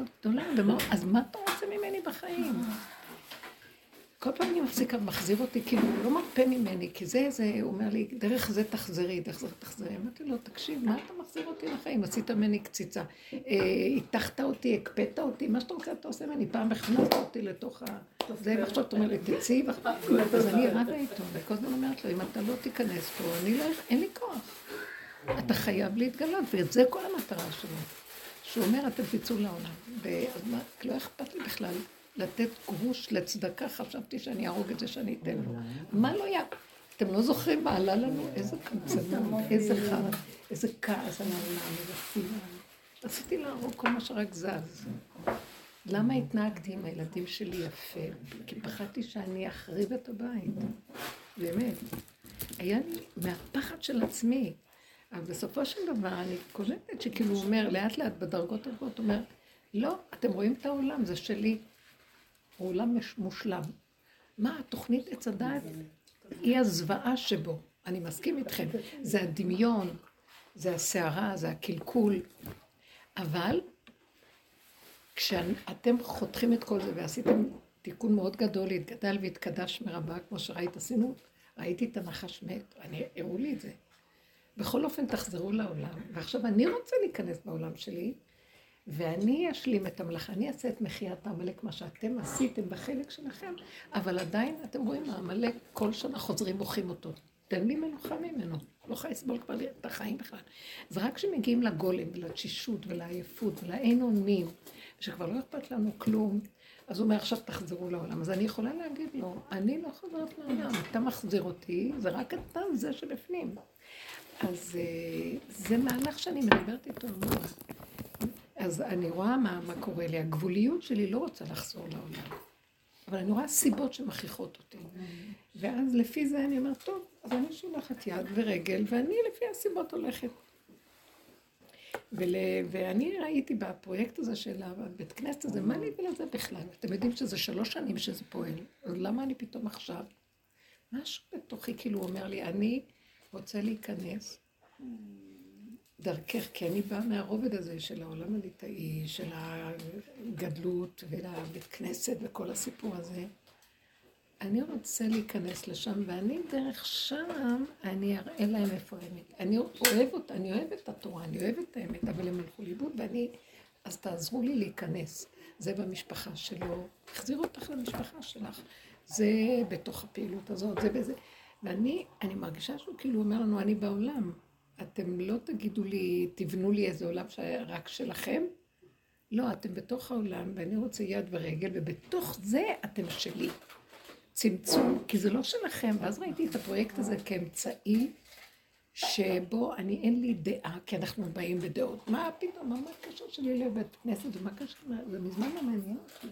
מאוד גדולה, אז מה אתה רוצה ממני בחיים? כל פעם אני מפסיקה, מחזיר אותי, כאילו, הוא לא מרפה ממני, כי זה, זה, הוא אומר לי, דרך זה תחזרי, דרך זה תחזרי. אמרתי לו, תקשיב, מה אתה מחזיר אותי לחיים? עשית ממני קציצה. אה, הטחת אותי, הקפאת אותי, מה שאתה רוצה, אתה עושה ממני. פעם הכנסת אותי לתוך ה... זה, ועכשיו אתה אומר לי, תצאי, אז אני רבה איתו, וכל הזמן אומרת לו, אם אתה לא תיכנס פה, אני לא, אין לי כוח. אתה חייב להתגלות, וזה כל המטרה שלו. שהוא אומר, אתם תצאו לעולם. ואז מה, לא אכפת לי בכלל. לתת גרוש לצדקה, חשבתי שאני אהרוג את זה שאני אתן לו. מה לא היה? אתם לא זוכרים מה עלה לנו? איזה קמצנות, איזה חר, איזה כעס על העולם, איזה שנאה. רציתי להרוג כל מה שרק זז. למה התנהגתי עם הילדים שלי יפה? כי פחדתי שאני אחריב את הבית. באמת. היה לי מהפחד של עצמי. אבל בסופו של דבר אני קולטת שכאילו הוא אומר, לאט לאט בדרגות הגבוהות, הוא אומר, לא, אתם רואים את העולם, זה שלי. הוא עולם מושלם. מה התוכנית עץ הדעת היא הזוועה שבו. אני מסכים איתכם. זה הדמיון, זה הסערה, זה הקלקול. אבל כשאתם חותכים את כל זה ועשיתם תיקון מאוד גדול, התגדל והתקדש מרבה, כמו שראית, עשינו, ראיתי את הנחש מת, אני, הראו לי את זה. בכל אופן תחזרו לעולם, ועכשיו אני רוצה להיכנס בעולם שלי, ואני אשלים את המלאכה, אני אעשה את מחיית העמלק, מה שאתם עשיתם בחלק שלכם, אבל עדיין, אתם רואים, העמלק כל שנה חוזרים מוחים אותו. תן לי מנוחה ממנו, לא יכולה לסבול כבר את החיים בכלל. זה רק כשמגיעים לגולם ולתשישות ולעייפות ולאין אונים, שכבר לא אכפת לנו כלום, אז הוא אומר, עכשיו תחזרו לעולם. אז אני יכולה להגיד לו, אני לא חוזרת לעולם, אתה מחזיר אותי, זה רק אתה זה שבפנים. אז אה, זה מהלך שאני מדברת איתו המון. אז אני רואה מה, מה קורה לי. הגבוליות שלי לא רוצה לחזור לעולם. אבל אני רואה סיבות שמכריחות אותי. ואז לפי זה אני אומרת, טוב, אז אני שולחת יד ורגל, ואני לפי הסיבות הולכת. ול... ואני ראיתי בפרויקט הזה של הבית כנסת הזה, מה לי ולזה בכלל? אתם יודעים שזה שלוש שנים שזה פועל, אז למה אני פתאום עכשיו? משהו בתוכי כאילו אומר לי, אני רוצה להיכנס. דרכך, כי אני באה מהרובד הזה של העולם הליטאי, של הגדלות ולבית כנסת וכל הסיפור הזה. אני רוצה להיכנס לשם, ואני דרך שם, אני אראה להם איפה האמת. אני אוהב אותה, אני אוהבת את התורה, אני אוהבת את האמת, אבל הם הלכו לאיבוד, ואני, אז תעזרו לי להיכנס. זה במשפחה שלו, החזירו אותך למשפחה שלך. זה בתוך הפעילות הזאת, זה בזה. ואני, אני מרגישה שהוא כאילו אומר לנו, אני בעולם. אתם לא תגידו לי, תבנו לי איזה עולם רק שלכם. לא, אתם בתוך העולם, ואני רוצה יד ורגל, ובתוך זה אתם שלי. צמצום, כי זה לא שלכם. ואז ראיתי את הפרויקט הזה כאמצעי שבו אני, אין לי דעה, כי אנחנו באים בדעות. מה פתאום, מה הקשר שלי לבית כנסת, ומה הקשר, זה מזמן לא מעניין אותי.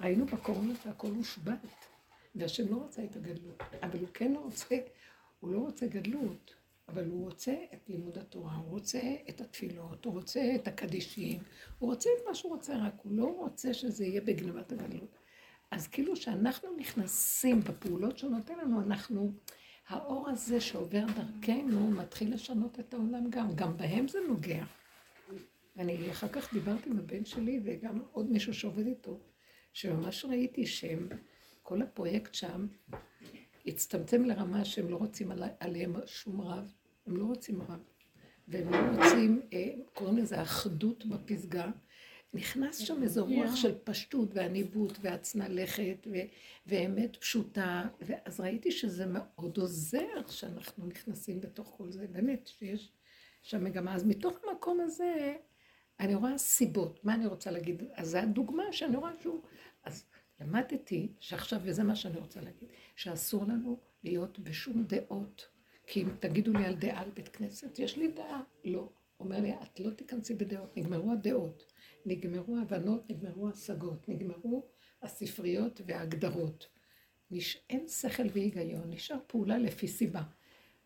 ראינו בקורונה שהכל הושבת, והשם לא רצה את הגדלות, אבל הוא כן רוצה, הוא לא רוצה גדלות. אבל הוא רוצה את לימוד התורה, הוא רוצה את התפילות, הוא רוצה את הקדישים, הוא רוצה את מה שהוא רוצה, רק הוא לא רוצה שזה יהיה בגנבת הגלות. אז כאילו שאנחנו נכנסים בפעולות שהוא נותן לנו, אנחנו, האור הזה שעובר דרכנו מתחיל לשנות את העולם גם, גם בהם זה נוגע. אני אחר כך דיברתי עם הבן שלי וגם עוד מישהו שעובד איתו, שממש ראיתי שהם, כל הפרויקט שם הצטמצם לרמה שהם לא רוצים עליהם שום רב, הם לא רוצים רב, והם לא רוצים, אה, קוראים לזה אחדות בפסגה. נכנס שם איזו רוח של פשטות ועניבות והצנע לכת ואמת פשוטה, ואז ראיתי שזה מאוד עוזר שאנחנו נכנסים בתוך כל זה, באמת, שיש שם מגמה. אז מתוך המקום הזה, אני רואה סיבות. מה אני רוצה להגיד? אז זו הדוגמה שאני רואה שהוא... אז למדתי שעכשיו, וזה מה שאני רוצה להגיד, שאסור לנו להיות בשום דעות. כי אם תגידו לי על דעה על בית כנסת, יש לי דעה. לא. אומר לי, את לא תיכנסי בדעות, נגמרו הדעות, נגמרו ההבנות, נגמרו ההשגות, נגמרו הספריות וההגדרות. נש... אין שכל והיגיון, נשאר פעולה לפי סיבה.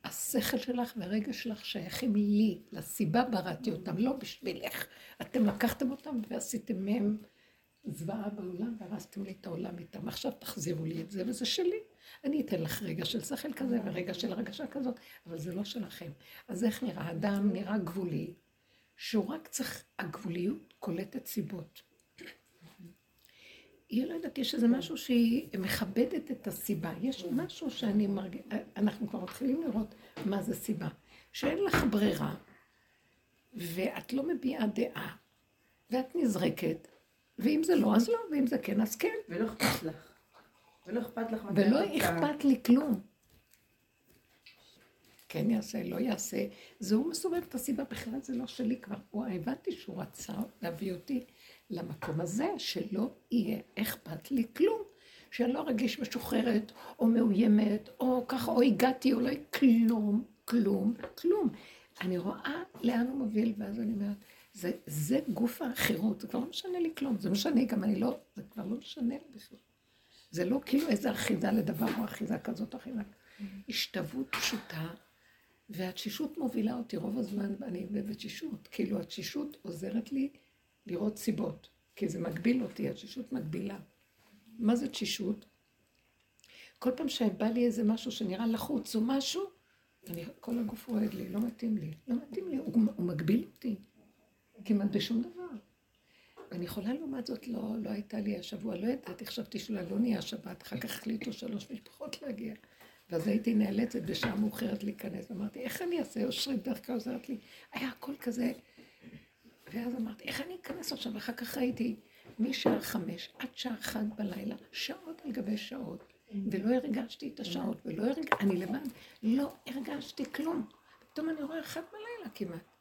השכל שלך והרגש שלך שייכים לי, לסיבה בראתי אותם, לא בשבילך. אתם לקחתם אותם ועשיתם מהם זוועה בעולם והרסתם לי את העולם איתם. עכשיו תחזירו לי את זה, וזה שלי. אני אתן לך רגע של שכל כזה ורגע של הרגשה כזאת, אבל זה לא שלכם. אז איך נראה? אדם נראה גבולי, שהוא רק צריך, הגבוליות קולטת סיבות. היא לא יודעת, יש איזה משהו שהיא מכבדת את הסיבה. יש משהו שאני מרגיש, אנחנו כבר מתחילים לראות מה זה סיבה. שאין לך ברירה, ואת לא מביעה דעה, ואת נזרקת, ואם זה לא, אז לא, ואם זה כן, אז כן. ולא אכפת לך. ולא אכפת לך מתי ולא אכפת לי כלום. כן יעשה, לא יעשה. זה הוא מסובב את הסיבה, בכלל זה לא שלי כבר. הוא, הבנתי שהוא רצה להביא אותי למקום הזה, שלא יהיה אכפת לי כלום. שאני לא ארגיש משוחררת, או מאוימת, או ככה, או הגעתי, או לא, כלום, כלום, כלום. אני רואה לאן הוא מוביל, ואז אני אומרת, זה, זה גוף החירות, זה כבר לא משנה לי כלום, זה משנה, גם אני לא, זה כבר לא משנה לי בכלל. זה לא כאילו איזה אחיזה לדבר או אחיזה כזאת או אחיזה. השתוות פשוטה, והתשישות מובילה אותי רוב הזמן, אני בתשישות, כאילו התשישות עוזרת לי לראות סיבות, כי זה מגביל אותי, התשישות מגבילה. מה זה תשישות? כל פעם שבא לי איזה משהו שנראה לחוץ או משהו, אני, כל הגוף רועד לי, לא מתאים לי, לא מתאים לי, הוא, הוא מגביל אותי, כמעט בשום דבר. ואני יכולה לעומת זאת, לא, לא הייתה לי השבוע, לא ידעתי, חשבתי שאולי לא נהיה שבת, אחר כך החליטו שלוש משפחות להגיע. ואז הייתי נאלצת בשעה מאוחרת להיכנס, ואמרתי, איך אני אעשה? אושרית דווקא עוזרת לי. היה הכל כזה. ואז אמרתי, איך אני אכנס עכשיו? ואחר כך ראיתי משעה חמש עד שעה אחת בלילה, שעות על גבי שעות, ולא הרגשתי את השעות, ולא הרגשתי, אני לבד, לא הרגשתי כלום. פתאום אני רואה אחת בלילה כמעט.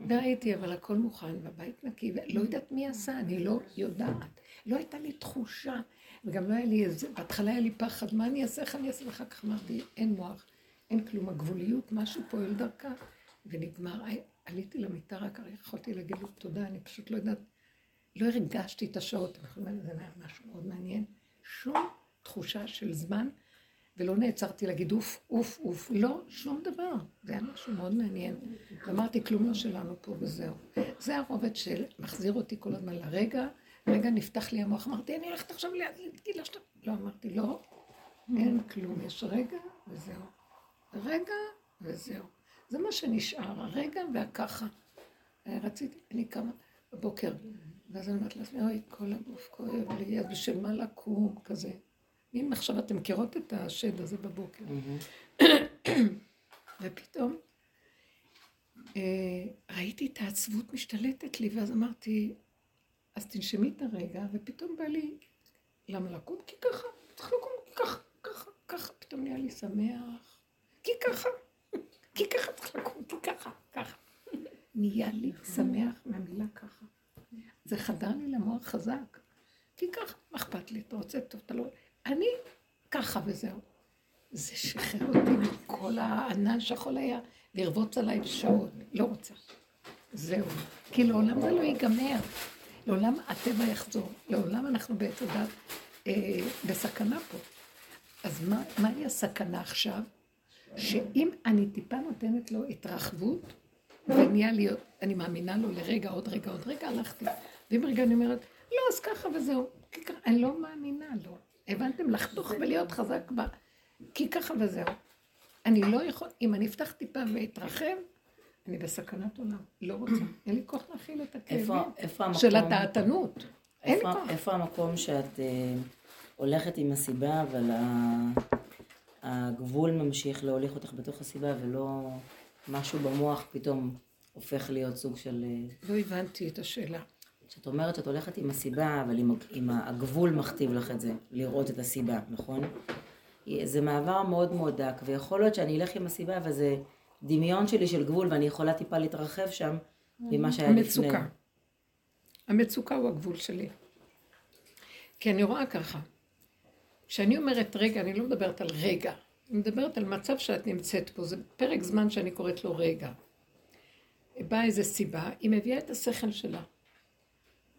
וראיתי, אבל הכל מוכן, והבית נקי, ולא יודעת מי עשה, אני לא יודעת. לא הייתה לי תחושה, וגם לא היה לי איזה, בהתחלה היה לי פחד, מה אני אעשה, איך אני אעשה, ואחר כך אמרתי, אין מוח, אין כלום, הגבוליות, משהו פועל דרכה, ונגמר. עליתי למיטה, רק יכולתי להגיד לו תודה, אני פשוט לא יודעת, לא הרגשתי את השעות, זה היה משהו מאוד מעניין. שום תחושה של זמן, ולא נעצרתי להגיד אוף, אוף, אוף, לא, שום דבר. זה היה משהו מאוד מעניין. אמרתי, כלום לא שלנו פה וזהו. זה הרובד שמחזיר אותי כל הזמן לרגע, רגע נפתח לי המוח, אמרתי, אני הולכת עכשיו להגיד לה שאתה... לא, אמרתי, לא, אין כלום, יש רגע וזהו. רגע וזהו. זה מה שנשאר, הרגע והככה. רציתי, אני קמה בבוקר, ואז אני אומרת לעצמי, אוי, כל הגוף כואב לי, אז בשביל מה לקום כזה? אם עכשיו אתם מכירות את השד הזה בבוקר. ופתאום אה, ראיתי את העצבות משתלטת לי, ואז אמרתי, אז תנשמי את הרגע, ופתאום בא לי, למה לקום? כי ככה, צריך לקום, ככה, ככה, ככה, פתאום נהיה לי שמח, כי ככה, כי ככה צריך לקום, כי ככה, ככה. נהיה לי שמח מהמילה ככה. זה חדר לי למוח חזק. כי ככה, מה אכפת לי? אתה רוצה טוב, אתה לא... אני ככה וזהו. זה שחרר אותי מכל הענן שיכול היה לרבוץ עליי בשעות. לא רוצה. זהו. כי לעולם זה לא ייגמר. לעולם הטבע יחזור. לעולם אנחנו בעץ הדת אה, בסכנה פה. אז מה, מהי הסכנה עכשיו? שאם אני טיפה נותנת לו התרחבות, ונהיה לי, אני מאמינה לו לרגע, עוד רגע, עוד רגע, הלכתי. ואם רגע אני אומרת, לא, אז ככה וזהו. אני לא מאמינה לו. הבנתם? לחתוך ולהיות חזק בה. כי ככה וזהו. אני לא יכול, אם אני אפתח טיפה ואתרחב, אני בסכנת עולם. לא רוצה. אין לי כוח להכיל את הכאבים של הדעתנות. אין לי כוח. איפה המקום שאת אה, הולכת עם הסיבה, אבל הגבול ממשיך להוליך אותך בתוך הסיבה, ולא משהו במוח פתאום הופך להיות סוג של... אה, לא הבנתי את השאלה. כשאת אומרת שאת הולכת עם הסיבה, אבל עם, עם הגבול מכתיב לך את זה, לראות את הסיבה, נכון? זה מעבר מאוד מאוד דק, ויכול להיות שאני אלך עם הסיבה וזה דמיון שלי של גבול, ואני יכולה טיפה להתרחב שם ממה שהיה המצוקה. לפני. המצוקה. המצוקה הוא הגבול שלי. כי אני רואה ככה, כשאני אומרת רגע, אני לא מדברת על רגע, אני מדברת על מצב שאת נמצאת פה, זה פרק זמן שאני קוראת לו רגע. באה איזו סיבה, היא מביאה את השכל שלה.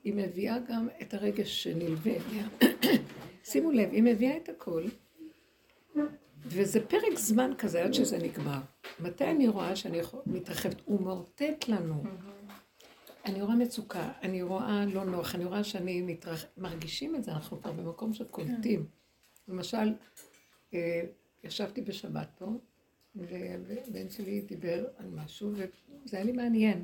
היא מביאה גם את הרגש שנלווה אליה. שימו לב, היא מביאה את הכל, וזה פרק זמן כזה עד שזה נגמר. מתי אני רואה שאני מתרחבת? הוא מאותת לנו. אני רואה מצוקה, אני רואה לא נוח, אני רואה שאני מתרח... מרגישים את זה, אנחנו כבר במקום שקולטים. למשל, אה, ישבתי בשבת פה, ובן שלי דיבר על משהו, וזה היה לי מעניין.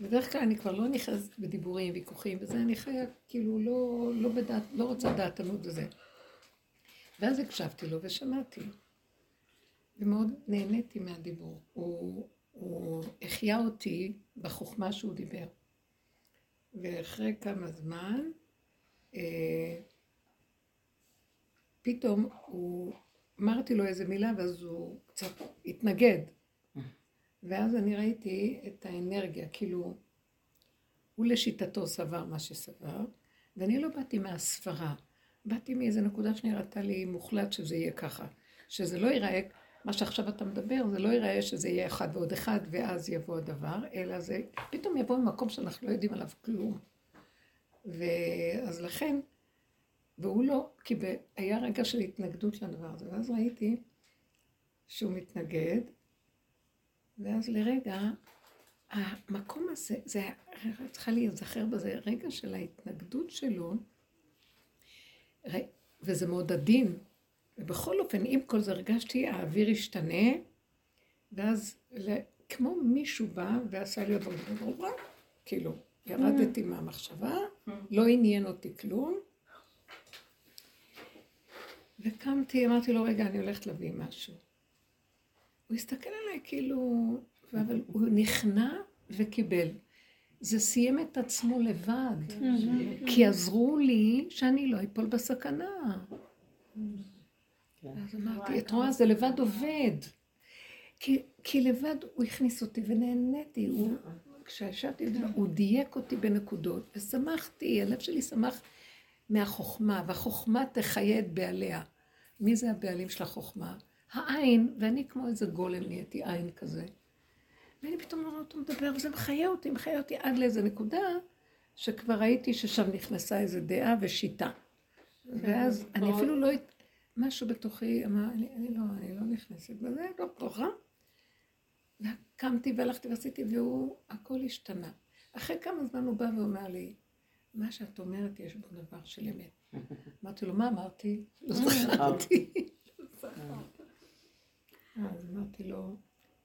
בדרך כלל אני כבר לא נכנסת בדיבורים, ויכוחים וזה, אני חיה כאילו לא, לא, בדעת, לא רוצה דעתנות וזה. ואז הקשבתי לו ושמעתי. ומאוד נהניתי מהדיבור. הוא, הוא החיה אותי בחוכמה שהוא דיבר. ואחרי כמה זמן, אה, פתאום הוא, אמרתי לו איזה מילה ואז הוא קצת התנגד. ואז אני ראיתי את האנרגיה, כאילו, הוא לשיטתו סבר מה שסבר, ואני לא באתי מהסברה, באתי מאיזה נקודה שנראתה לי מוחלט שזה יהיה ככה, שזה לא ייראה, מה שעכשיו אתה מדבר, זה לא ייראה שזה יהיה אחד ועוד אחד ואז יבוא הדבר, אלא זה פתאום יבוא ממקום שאנחנו לא יודעים עליו כלום. ואז לכן, והוא לא, כי היה רגע של התנגדות לדבר הזה, ואז ראיתי שהוא מתנגד, ואז לרגע, המקום הזה, זה, צריכה להיזכר בזה, רגע של ההתנגדות שלו, וזה מאוד עדין, ובכל אופן, עם כל זה הרגשתי, האוויר השתנה, ואז כמו מישהו בא ועשה לי עבודה, כאילו, ירדתי מהמחשבה, לא עניין אותי כלום, וקמתי, אמרתי לו, רגע, אני הולכת להביא משהו. הוא הסתכל עליי כאילו, אבל הוא נכנע וקיבל. זה סיים את עצמו לבד, כי עזרו לי שאני לא אפול בסכנה. אז אמרתי, את רואה, זה לבד עובד. כי, לבד הוא הכניס אותי ונהניתי, הוא, כשישבתי, הוא דייק אותי בנקודות, ושמחתי, הלב שלי שמח מהחוכמה, והחוכמה תחיה את בעליה. מי זה הבעלים של החוכמה? העין, ואני כמו איזה גולם נהייתי עין כזה. ואני פתאום רואה אותו מדבר, וזה מחיה אותי, מחיה אותי עד לאיזה נקודה, שכבר ראיתי ששם נכנסה איזו דעה ושיטה. ואז אני אפילו לא... משהו בתוכי אמר, אני, אני לא, אני לא נכנסת בזה, לא תוכה. וקמתי והלכתי ועשיתי, והוא, הכל השתנה. אחרי כמה זמן הוא בא ואומר לי, מה שאת אומרת, יש בו דבר של אמת. אמרתי לו, מה אמרתי? לא זכרתי. אז אמרתי לו,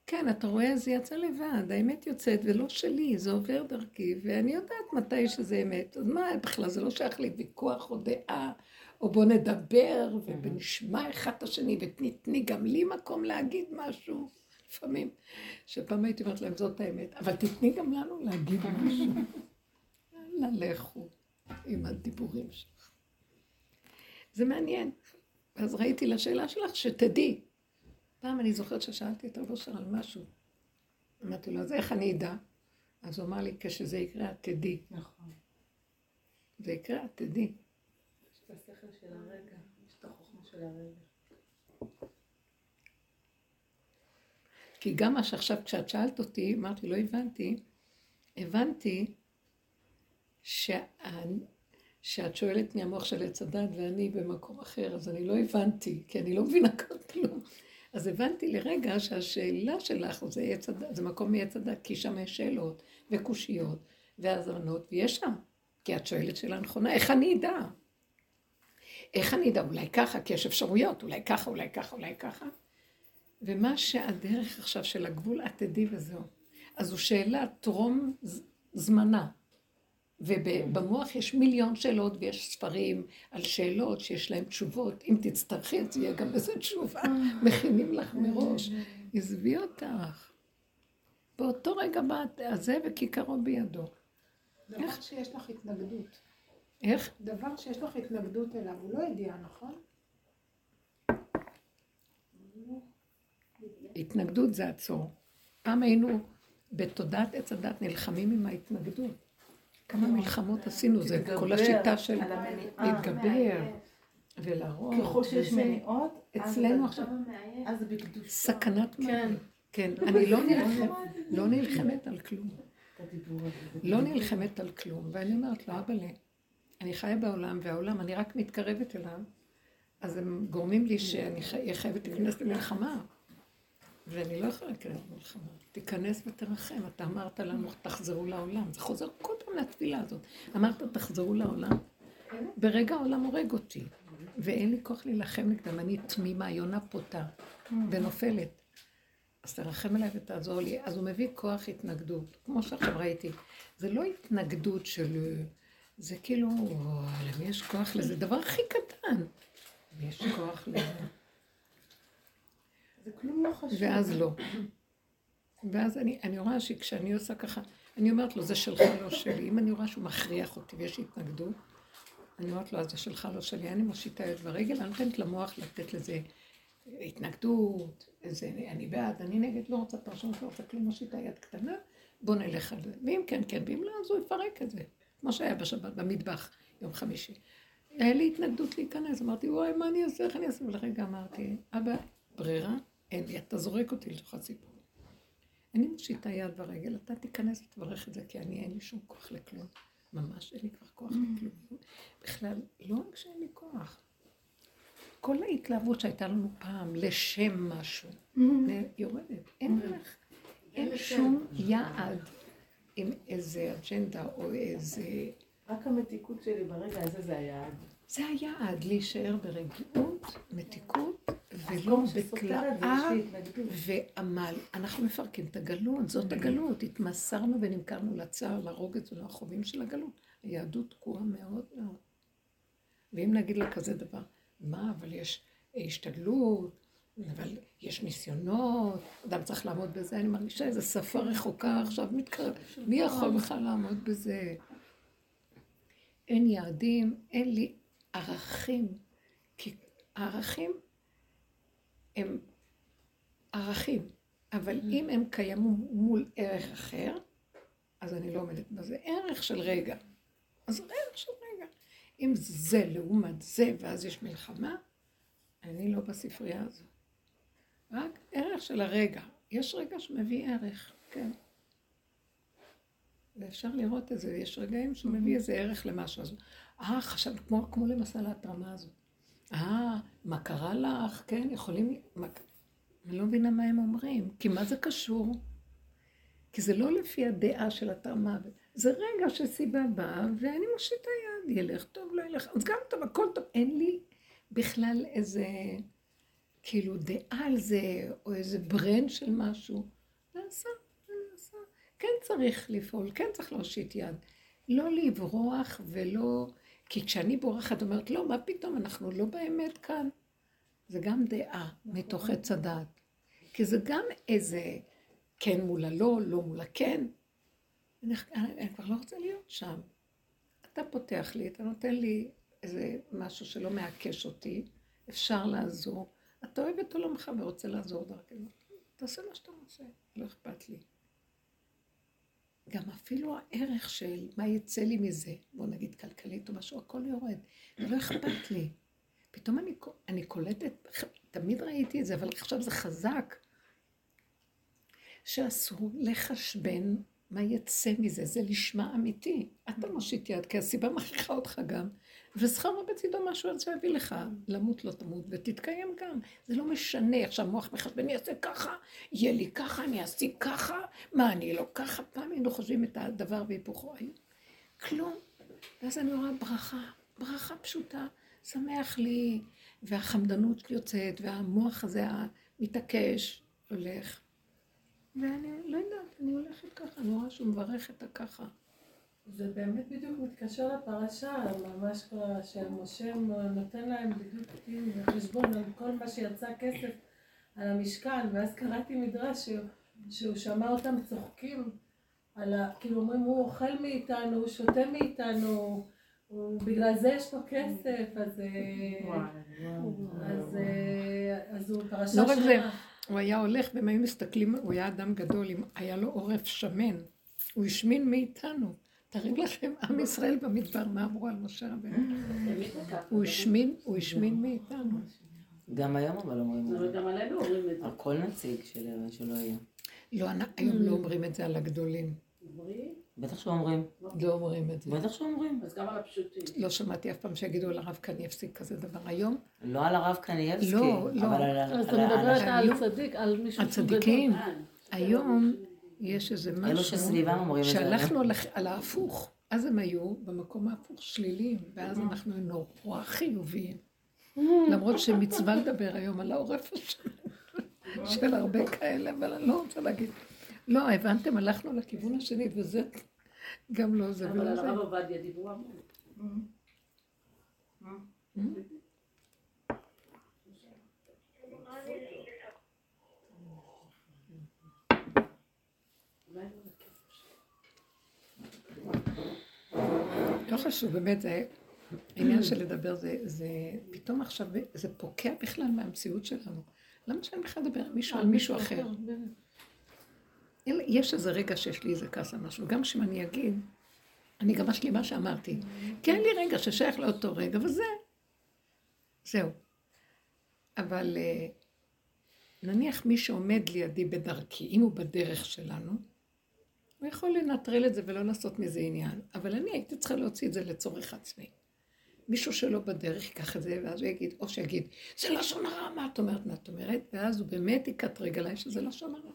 כן, אתה רואה, זה יצא לבד, האמת יוצאת ולא שלי, זה עובר דרכי, ואני יודעת מתי שזה אמת. אז מה, בכלל זה לא שייך לי ויכוח או דעה, או בוא נדבר ונשמע אחד את השני, ותתני גם לי מקום להגיד משהו. לפעמים, שפעם הייתי אומרת להם, זאת האמת, אבל תתני גם לנו להגיד משהו. יאללה, לכו עם הדיבורים שלך. זה מעניין. ואז ראיתי לשאלה שלך, שתדעי. פעם אני זוכרת ששאלתי את אושר על משהו. אמרתי לו, אז איך אני אדע? אז הוא אמר לי, כשזה יקרה, את תדעי. נכון. זה יקרה, את תדעי. יש את השכל של הרגע, יש את החוכמה של הרגע. כי גם מה שעכשיו, כשאת שאלת אותי, אמרתי, לא הבנתי, הבנתי שה... שאת שואלת מהמוח של עץ הדת ואני במקום אחר, אז אני לא הבנתי, כי אני לא מבינה כלום. אז הבנתי לרגע שהשאלה שלך זה, הדת, זה מקום מעץ הדת, כי שם יש שאלות וקושיות והזמנות, ויש שם, כי את שואלת שאלה נכונה, איך אני אדע? איך אני אדע? אולי ככה, כי יש אפשרויות, אולי ככה, אולי ככה, אולי ככה. ומה שהדרך עכשיו של הגבול, את תדעי וזהו. אז זו שאלה טרום זמנה. ובמוח יש מיליון שאלות ויש ספרים על שאלות שיש להם תשובות. אם תצטרכי, אז יהיה גם איזה תשובה. מכינים לך מראש. עזבי אותך. באותו רגע בא הזה וכיכרו בידו. דבר איך? שיש לך התנגדות. איך? דבר שיש לך התנגדות אליו, הוא לא ידיעה, נכון? התנגדות זה עצור. פעם היינו בתודעת עץ הדת נלחמים עם ההתנגדות. כמה מלחמות עשינו, זה כל השיטה של להתגבר ולהרוג. ככל שיש מניעות, אצלנו עכשיו. סכנת מוות. כן, אני לא, לא נלחמת על כלום. לא נלחמת על כלום, ואני אומרת לו, אבאלה, אני חיה בעולם, והעולם, אני רק מתקרבת אליו, אז הם גורמים לי שאני חייבת להיכנס למלחמה. ואני לא יכולה להיכנס למלחמה. תיכנס ותרחם. אתה אמרת לנו, תחזרו לעולם. זה חוזר כל פעם לתפילה הזאת. אמרת, תחזרו לעולם. ברגע העולם הורג אותי, ואין לי כוח להילחם נגדם. אני תמימה, יונה פותה, ונופלת. אז תרחם עליי ותעזור לי. אז הוא מביא כוח התנגדות, כמו שעכשיו ראיתי. זה לא התנגדות של... זה כאילו, למי יש כוח לזה? דבר הכי קטן. יש כוח לזה? זה כלום לא חשוב. ואז לא. ואז אני, אני רואה שכשאני עושה ככה, אני אומרת לו, זה שלך, לא שלי. אם אני רואה שהוא מכריח אותי ויש התנגדות, אני אומרת לו, אז זה שלך, לא שלי. אני מושיטה יד ורגל, אני נותנת למוח לתת לזה התנגדות, איזה, אני בעד, אני נגד, לא רוצה פרשנות, לא רוצה כלום, מושיטה יד קטנה, בוא נלך על זה. ואם כן, כן, ואם לא, אז הוא יפרק את זה. כמו שהיה בשבת, במטבח, יום חמישי. היה לי התנגדות להיכנס, אמרתי, וואי, מה אני אעשה, איך אני אעשה? ולרגע אמרתי, אבא, ברירה, אין לי, אתה זורק אותי לתוך הסיפור. אני מושיטה יד ורגל, אתה תיכנס ותברך את זה, כי אני, אין לי שום כוח לכלום. ממש אין לי כבר כוח לכלום. בכלל, לא רק שאין לי כוח. כל ההתלהבות שהייתה לנו פעם לשם משהו, יורדת. אין לך, אין שום יעד עם איזה אג'נדה או איזה... רק המתיקות שלי ברגע הזה זה היעד. זה היעד, להישאר ברגיעות, מתיקות, ולא בקלעה ועמל. אנחנו מפרקים את הגלות, זאת הגלות. התמסרנו ונמכרנו לצער, לרוגז ולחובים של הגלות. היהדות תקועה מאוד מאוד. ואם נגיד לה כזה דבר, מה, אבל יש השתדלות, אבל יש ניסיונות, אדם צריך לעמוד בזה, אני מרגישה איזו שפה רחוקה עכשיו מתקרב, מי יכול בכלל לעמוד בזה? אין יעדים, אין לי ערכים, כי הערכים הם ערכים, אבל אם הם קיימו מול ערך אחר, אז אני לא עומדת בזה. ערך של רגע. אז ערך של רגע. אם זה לעומת זה, ואז יש מלחמה, אני לא בספרייה הזו. רק ערך של הרגע. יש רגע שמביא ערך, כן. ואפשר לראות את זה, יש רגעים שהוא מביא איזה ערך למשהו. הזה. אה, חשבת, כמו, כמו למשל ההתרמה הזאת. אה, מה קרה לך? כן, יכולים... מה... אני לא מבינה מה הם אומרים, כי מה זה קשור? כי זה לא לפי הדעה של התרמה, זה רגע שסיבה באה, ואני מושיטה יד, ילך טוב, לא ילך, אז גם טוב, הכל טוב. אין לי בכלל איזה, כאילו, דעה על זה, או איזה ברנד של משהו. נעשה, נעשה. כן צריך לפעול, כן צריך להושיט יד. לא לברוח ולא... כי כשאני בורחת, אומרת, לא, מה פתאום, אנחנו לא באמת כאן. זה גם דעה מתוך עץ הדעת. כי זה גם איזה כן מול הלא, לא מול הכן. אני, כבר לא רוצה להיות שם. אתה פותח לי, אתה נותן לי איזה משהו שלא מעקש אותי, אפשר לעזור. אתה אוהב את עולמך ורוצה לעזור דרכנו. תעשה מה שאתה רוצה, לא אכפת לי. גם אפילו הערך של מה יצא לי מזה, בוא נגיד כלכלית או משהו, הכל יורד. לא אכפת לי. פתאום אני, אני קולטת, תמיד ראיתי את זה, אבל עכשיו זה חזק, שאסור לחשבן מה יצא מזה, זה לשמה אמיתי. אתה מושיט יד, כי הסיבה מכריחה אותך גם, ושכרו בצידו משהו על זה יביא לך, למות לא תמות, ותתקיים גם. זה לא משנה, עכשיו מוח מחשבן, אני אעשה ככה, יהיה לי ככה, אני אעשה ככה, מה אני לא ככה, פעם היינו חושבים את הדבר והיפוכו, היום כלום. ואז אני רואה ברכה, ברכה פשוטה, שמח לי, והחמדנות יוצאת, והמוח הזה המתעקש הולך. ואני לא יודעת, אני הולכת ככה, אני רואה שהוא מברך את הככה. זה באמת בדיוק מתקשר לפרשה, ממש כבר, שמשה נותן להם בדיוק דין וחשבון על כל מה שיצא כסף על המשכן, ואז קראתי מדרש שהוא, שהוא שמע אותם צוחקים על ה... כאילו אומרים, הוא אוכל מאיתנו, הוא שותה מאיתנו, הוא, בגלל זה יש לו כסף, אז... אה, אז, אה, אז הוא פרשה לא רק זה, הוא היה הולך והם היו מסתכלים, הוא היה אדם גדול, היה לו עורף שמן, הוא השמין מאיתנו. תארים לכם, עם ישראל במדבר, מה אמרו על משה רבנו? הוא השמין, הוא השמין מאיתנו. גם היום אבל אומרים את זה. גם עלינו אומרים את זה. על כל נציג שלא היה. לא, היום לא אומרים את זה על הגדולים. בטח שאומרים. לא אומרים את זה. בטח שאומרים. אז גם על הפשוטים. לא שמעתי אף פעם שיגידו על הרב קניאבסקי כזה דבר. היום? לא על הרב קניאבסקי. לא, לא. אבל על... אז אתה מדברת על צדיק, על מישהו על צדיקים. היום יש איזה משהו... אלו שסביבם אומרים את זה. שהלכנו על ההפוך. אז הם היו במקום ההפוך שליליים, ואז אנחנו נורא חיוביים. למרות שמצווה לדבר היום על העורף. של הרבה כאלה, אבל אני לא רוצה להגיד. לא, הבנתם, הלכנו לכיוון השני, וזה גם לא זה אבל ולא זה. הרב עובדיה דיברו המון. לא חשוב, באמת, זה העניין של לדבר, זה, זה פתאום עכשיו, זה פוקע בכלל מהמציאות שלנו. למה שאני בכלל אדבר עם מישהו על מישהו אחר? יש איזה רגע שיש לי איזה כעס על משהו, גם כשאני אגיד, אני גם אשלים מה שאמרתי. כי אין לי רגע ששייך לאותו רגע, וזה. זהו. אבל אה, נניח מי שעומד לידי בדרכי, אם הוא בדרך שלנו, הוא יכול לנטרל את זה ולא לעשות מזה עניין. אבל אני הייתי צריכה להוציא את זה לצורך עצמי. מישהו שלא בדרך ייקח את זה, ואז הוא יגיד, או שיגיד, זה לשון הרע, מה את אומרת, מה את אומרת? ואז הוא באמת יקטרג עליי שזה לשון הרע.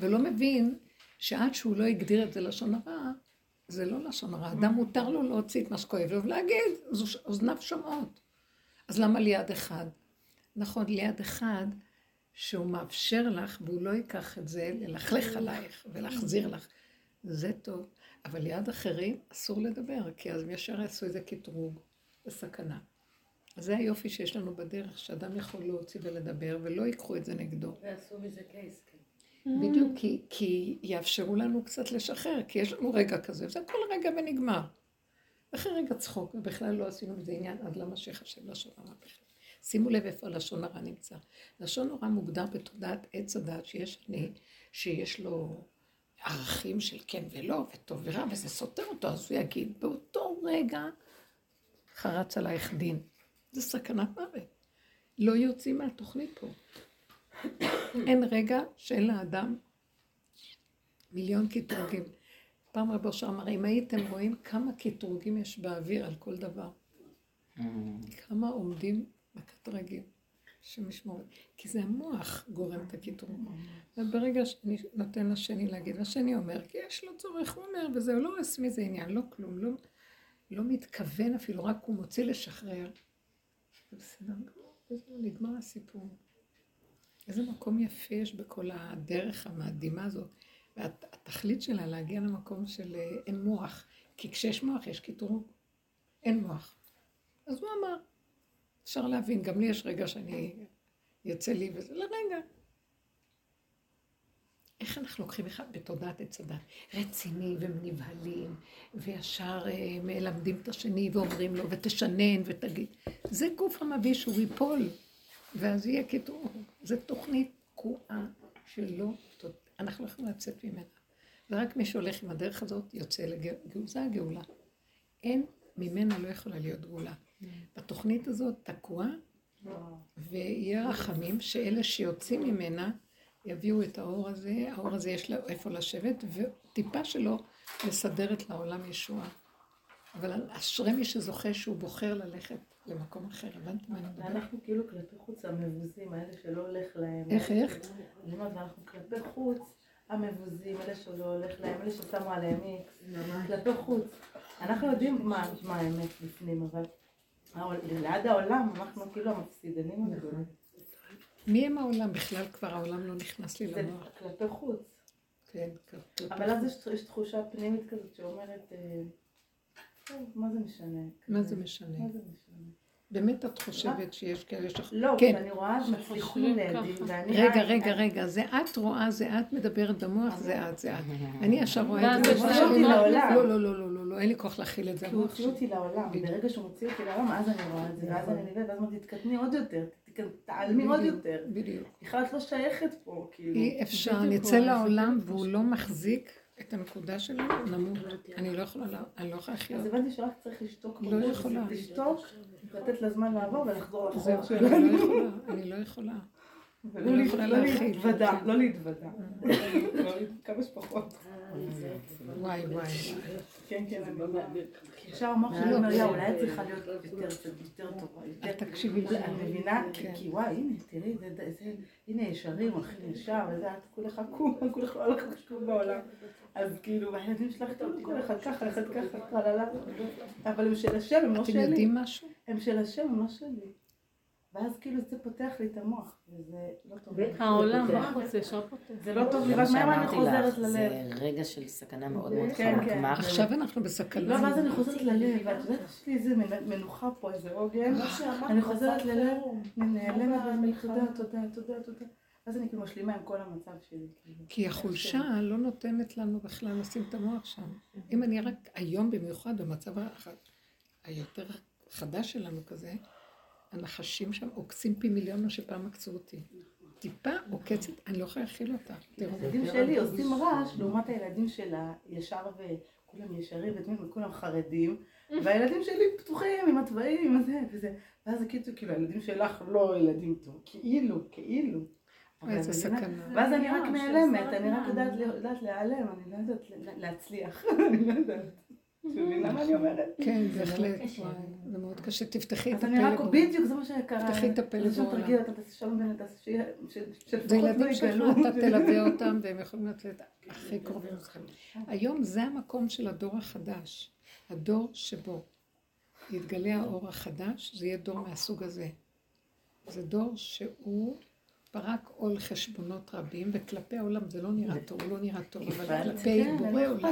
ולא מבין שעד שהוא לא הגדיר את זה לשון הרע, זה לא לשון הרע. אדם מותר לו להוציא את מה שכואב לו ולהגיד, אז אוזניו שומעות. אז למה ליד אחד? נכון, ליד אחד שהוא מאפשר לך והוא לא ייקח את זה ללכלך עלייך ולהחזיר לך. זה טוב. אבל ליד אחרים אסור לדבר, כי אז ישר יעשו איזה קטרוג, זה סכנה. אז זה היופי שיש לנו בדרך, שאדם יכול להוציא ולדבר ולא ייקחו את זה נגדו. ועשו מזה קייס, כן. בדיוק, כי, כי יאפשרו לנו קצת לשחרר, כי יש לנו רגע כזה, וזה כל רגע ונגמר. אחרי רגע צחוק, ובכלל לא עשינו מזה עניין, אז למה שיחשב הרע בכלל? שימו לב איפה לשון הרע נמצא. לשון הרע מוגדר בתודעת עץ הדת שיש אני, שיש לו ערכים של כן ולא, וטוב ורע, וזה סותר אותו, אז הוא יגיד, באותו רגע חרץ עלייך דין. זה סכנת מוות. לא יוצאים מהתוכנית פה. אין רגע שאין לאדם מיליון קטרוגים. פעם רב אושר אמר, אם הייתם רואים כמה קטרוגים יש באוויר על כל דבר, כמה עומדים בקטרגים שמשמורת. כי זה המוח גורם את הקטרוג. וברגע שאני נותן לשני להגיד, השני אומר, כי יש לו צורך, הוא אומר, וזהו, לא עושה מזה עניין, לא כלום, לא, לא מתכוון אפילו, רק הוא מוציא לשחרר. זה בסדר גמור, נגמר הסיפור. איזה מקום יפה יש בכל הדרך המאדימה הזאת. והתכלית שלה להגיע למקום של אה, אין מוח. כי כשיש מוח יש קטרוג. אין מוח. אז הוא אמר, אפשר להבין, גם לי יש רגע שאני, יוצא לי וזה, לרגע. איך אנחנו לוקחים אחד בתודעת עץ הדת, רציני ונבהלים, וישר אה, מלמדים את השני ואומרים לו, ותשנן ותגיד. זה גוף המביא שהוא ייפול, ואז יהיה קטרוג. זו תוכנית תקועה שלא, אנחנו לא יכולים לצאת ממנה. ורק מי שהולך עם הדרך הזאת יוצא לגאולה. אין, ממנה לא יכולה להיות גאולה. בתוכנית הזאת תקוע, ויהיה רחמים שאלה שיוצאים ממנה יביאו את האור הזה, האור הזה יש לו איפה לשבת, וטיפה שלו מסדרת לעולם ישועה. אבל אשרי מי שזוכה שהוא בוחר ללכת למקום אחר, הבנתם מה אני מדברת? ואנחנו כאילו כלפי חוץ המבוזים, האלה שלא הולך להם. איך, איך? אני אומרת, ואנחנו כלפי חוץ המבוזים, אלה שלא הולך להם, אלה ששמו עליהם איקס, כלפי חוץ. אנחנו יודעים מה מה האמת בפנים, אבל ליד העולם אנחנו כאילו המפסידנים הגדולים. מי הם העולם? בכלל כבר העולם לא נכנס לי זה למוח. כלפי חוץ. כן, כלפי אבל אז יש- תחושה פנימית כזאת שאומרת, אה, מה זה משנה? מה? זה משנה? זה? באמת את חושבת שיש כאלה ש... לא, כן. כשאני רואה לידי, ככה. ואני... רגע, רגע, רגע, זה את רואה, זה את מדברת במוח, זה את, זה את. אני ישר רואה את זה לעולם. לא, לא, לא, לא, לא, אין לי כוח להכיל את זה. כי הוא הוציא אותי לעולם. ברגע שהוא מוציא אותי לעולם, אז אני רואה את זה, ואז אני נראית, ואז אמרתי, תתקטני עוד יותר, תעלמי עוד יותר. בדיוק. בכלל את לא שייכת פה, כאילו. אי אפשר, נצא הוא- לעולם והוא לא מחזיק את הנקודה שלנו, נמות. אני לא יכולה, לה- אני לא יכולה לחיות. אז הבנתי שרק צריך לשתוק. לא יכולה. לשתוק, לתת לזמן לעבור ולחזור זהו, לחור אני שלנו. לא יכולה, אני לא יכולה. לא יכולה להכיל. להתוודע, לא להתוודע. לא להת- כמה שפחות. וואי, וואי. כן, כן, אני... ישר המוח שלי אומר, יא, אולי את צריכה להיות יותר טובה. יותר- תקשיבי. את מבינה? כן. כי וואי, הנה, תראי, זה- זה- זה- הנה ישרים, הולכים ישר, וזה, את כולך עקום, כולך לא הולך כלום בעולם. אז כאילו, והילדים שלך, טוב, כל אחד ככה, אחד ככה, טרללה. אבל הם של השם, הם לא אתם שלי. יודעים משהו? הם של השם, הם לא שלי. ואז כאילו זה פותח לי את המוח, וזה לא טוב. העולם בחוץ ישר פותח. זה לא טוב לי, זה רק מה מהר אני שאמרתי חוזרת לך, ללב. זה רגע של סכנה מאוד מאוד כן, חמק. כן. מה עכשיו אנחנו בסכנה. לא, ואז אני חוזרת ללב, ואת יודעת, יש לי איזה מנ- מנוחה פה, איזה עוגן. אני חוזרת ללב, נעלמת ואני תודה, תודה, תודה. אז אני כאילו משלימה עם כל המצב שלי. כאילו. כי החולשה לא נותנת לנו בכלל לשים את המוח שם. אם אני רק היום במיוחד, במצב היותר חדש שלנו כזה, הנחשים שם עוקצים פי מיליון מה שפעם עקצו אותי. טיפה עוקצת, אני לא יכולה להכיל אותה. הילדים שלי עושים רעש לעומת הילדים שלה, ישר וכולם ישרים ותמיד וכולם חרדים, והילדים שלי פתוחים עם התוואים, עם זה וזה. ואז זה כאילו, כאילו, הילדים שלך לא ילדים טוב, כאילו, כאילו. איזה? סכנה. ואז אני רק נעלמת, אני רק. יודעת להיעלם, אני לא יודעת לה- להצליח, אני לא יודעת. את מבינה מה אני אומרת? כן, בהחלט. זה מאוד קשה. תפתחי את אז הפה אני רק. בדיוק, זה מה שקרה. תפתחי את אני פשוט תרגיל אותם, תעשי שלום בין שלפחות לא ילדים שלך, יגלו. אתה תלווה אותם והם יכולים להיות הכי קרובים לכם. היום זה המקום של הדור החדש. הדור שבו יתגלה האור החדש, זה יהיה דור מהסוג הזה. זה דור שהוא פרק עול חשבונות רבים, וכלפי העולם זה לא נראה טוב, הוא לא נראה טוב, אבל. כלפי כן, בורא לא עולם,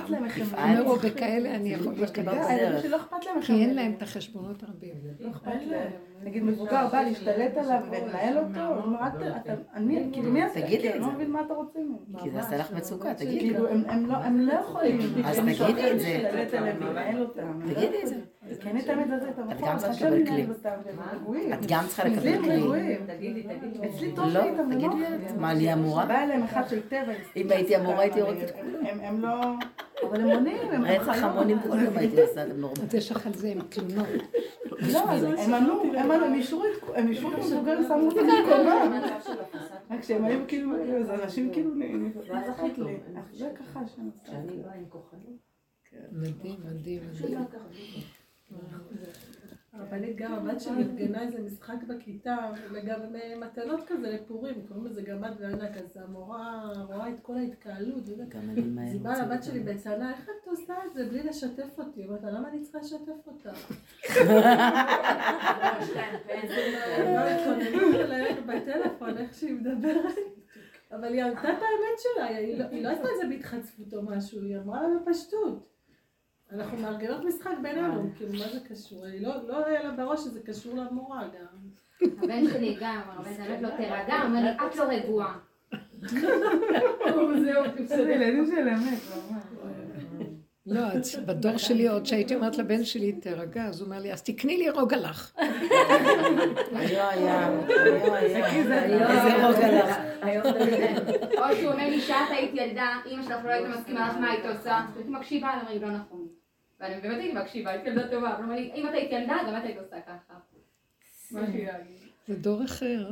אומר, או בכאלה אני יכול איך כי אין. להם את החשבונות הרבים. לא אכפת להם. נגיד מבוגר בא להשתלט עליו ולנהל אותו, הוא אומר, "אל ת- אתה- אני, כאילו מי אתה? את אני לא. מבין מה אתה רוצה ממני. כי זה עשה לך מצוקה, תגידי. כאילו, הם- לא- הם לא יכולים. אז תגידי את זה. לא תגידי את זה. על זה את המקום, גם צריכה והשם לקבל ינהל כלי. אותם. את גם צריכה לקבל הם כלי. תגידי, תגידי. אצלי טוב לא, לי איתם, תגידי ונוח את. מה, אני אמורה? בא אליהם אחד של טבע. אם הייתי אמורה, הייתי הורגת את הם- הם- הם לא... אבל הם עונים, הם רצח. המונים כל יום הייתי עושה, אתם נורמלים. אז יש לך על זה עם תלונות. לא, הם ענו, הם ענו, הם אישרו את, הם אישרו את המבוגר, שמו אותם במקומם. רק שהם היו כאילו, אז אנשים כאילו, ואז הכי טוב. זה ככה שאני באה עם כוחנות. מדהים, מדהים. הרבנית גם הבת שלי ארגנה איזה משחק בכיתה, וגם מתנות כזה לפורים, קוראים לזה גמד וענק, אז המורה רואה את כל ההתקהלות. גם אז היא באה לבת שלי. בטענה, איך את עושה את זה בלי לשתף אותי? היא אומרת לה, למה אני צריכה לשתף אותך? אליהם בטלפון, איך שהיא מדברת. אבל היא ענתה את האמת שלה, לא- היא לא עשתה את זה בהתחצפות או משהו, היא אמרה לה בפשטות. אנחנו מארגנות משחק בינינו, כאילו מה זה קשור? היא לא לא היה לה בראש שזה קשור למורה גם. הבן שלי גם, הרבה באמת לא תירגע, אומר לי, את לא רגועה. זה ילדים של אמת. לא, אז בדור שלי עוד שהייתי אומרת לבן שלי, תירגע, אז הוא אומר לי, אז תקני לי רוגע לך. לא היה, לא היה. איזה רוגע לך. או שהוא אומר לי, שאת היית ילדה, אמא שלך לא הייתה מסכימה לך מה היית עושה, הייתי מקשיבה, אני אומרת, לא נכון. ואני באמת הייתי מקשיבה, הייתי ילדה טובה, אבל אם את היית ילדה, גם את היית עושה ככה. זה דור אחר.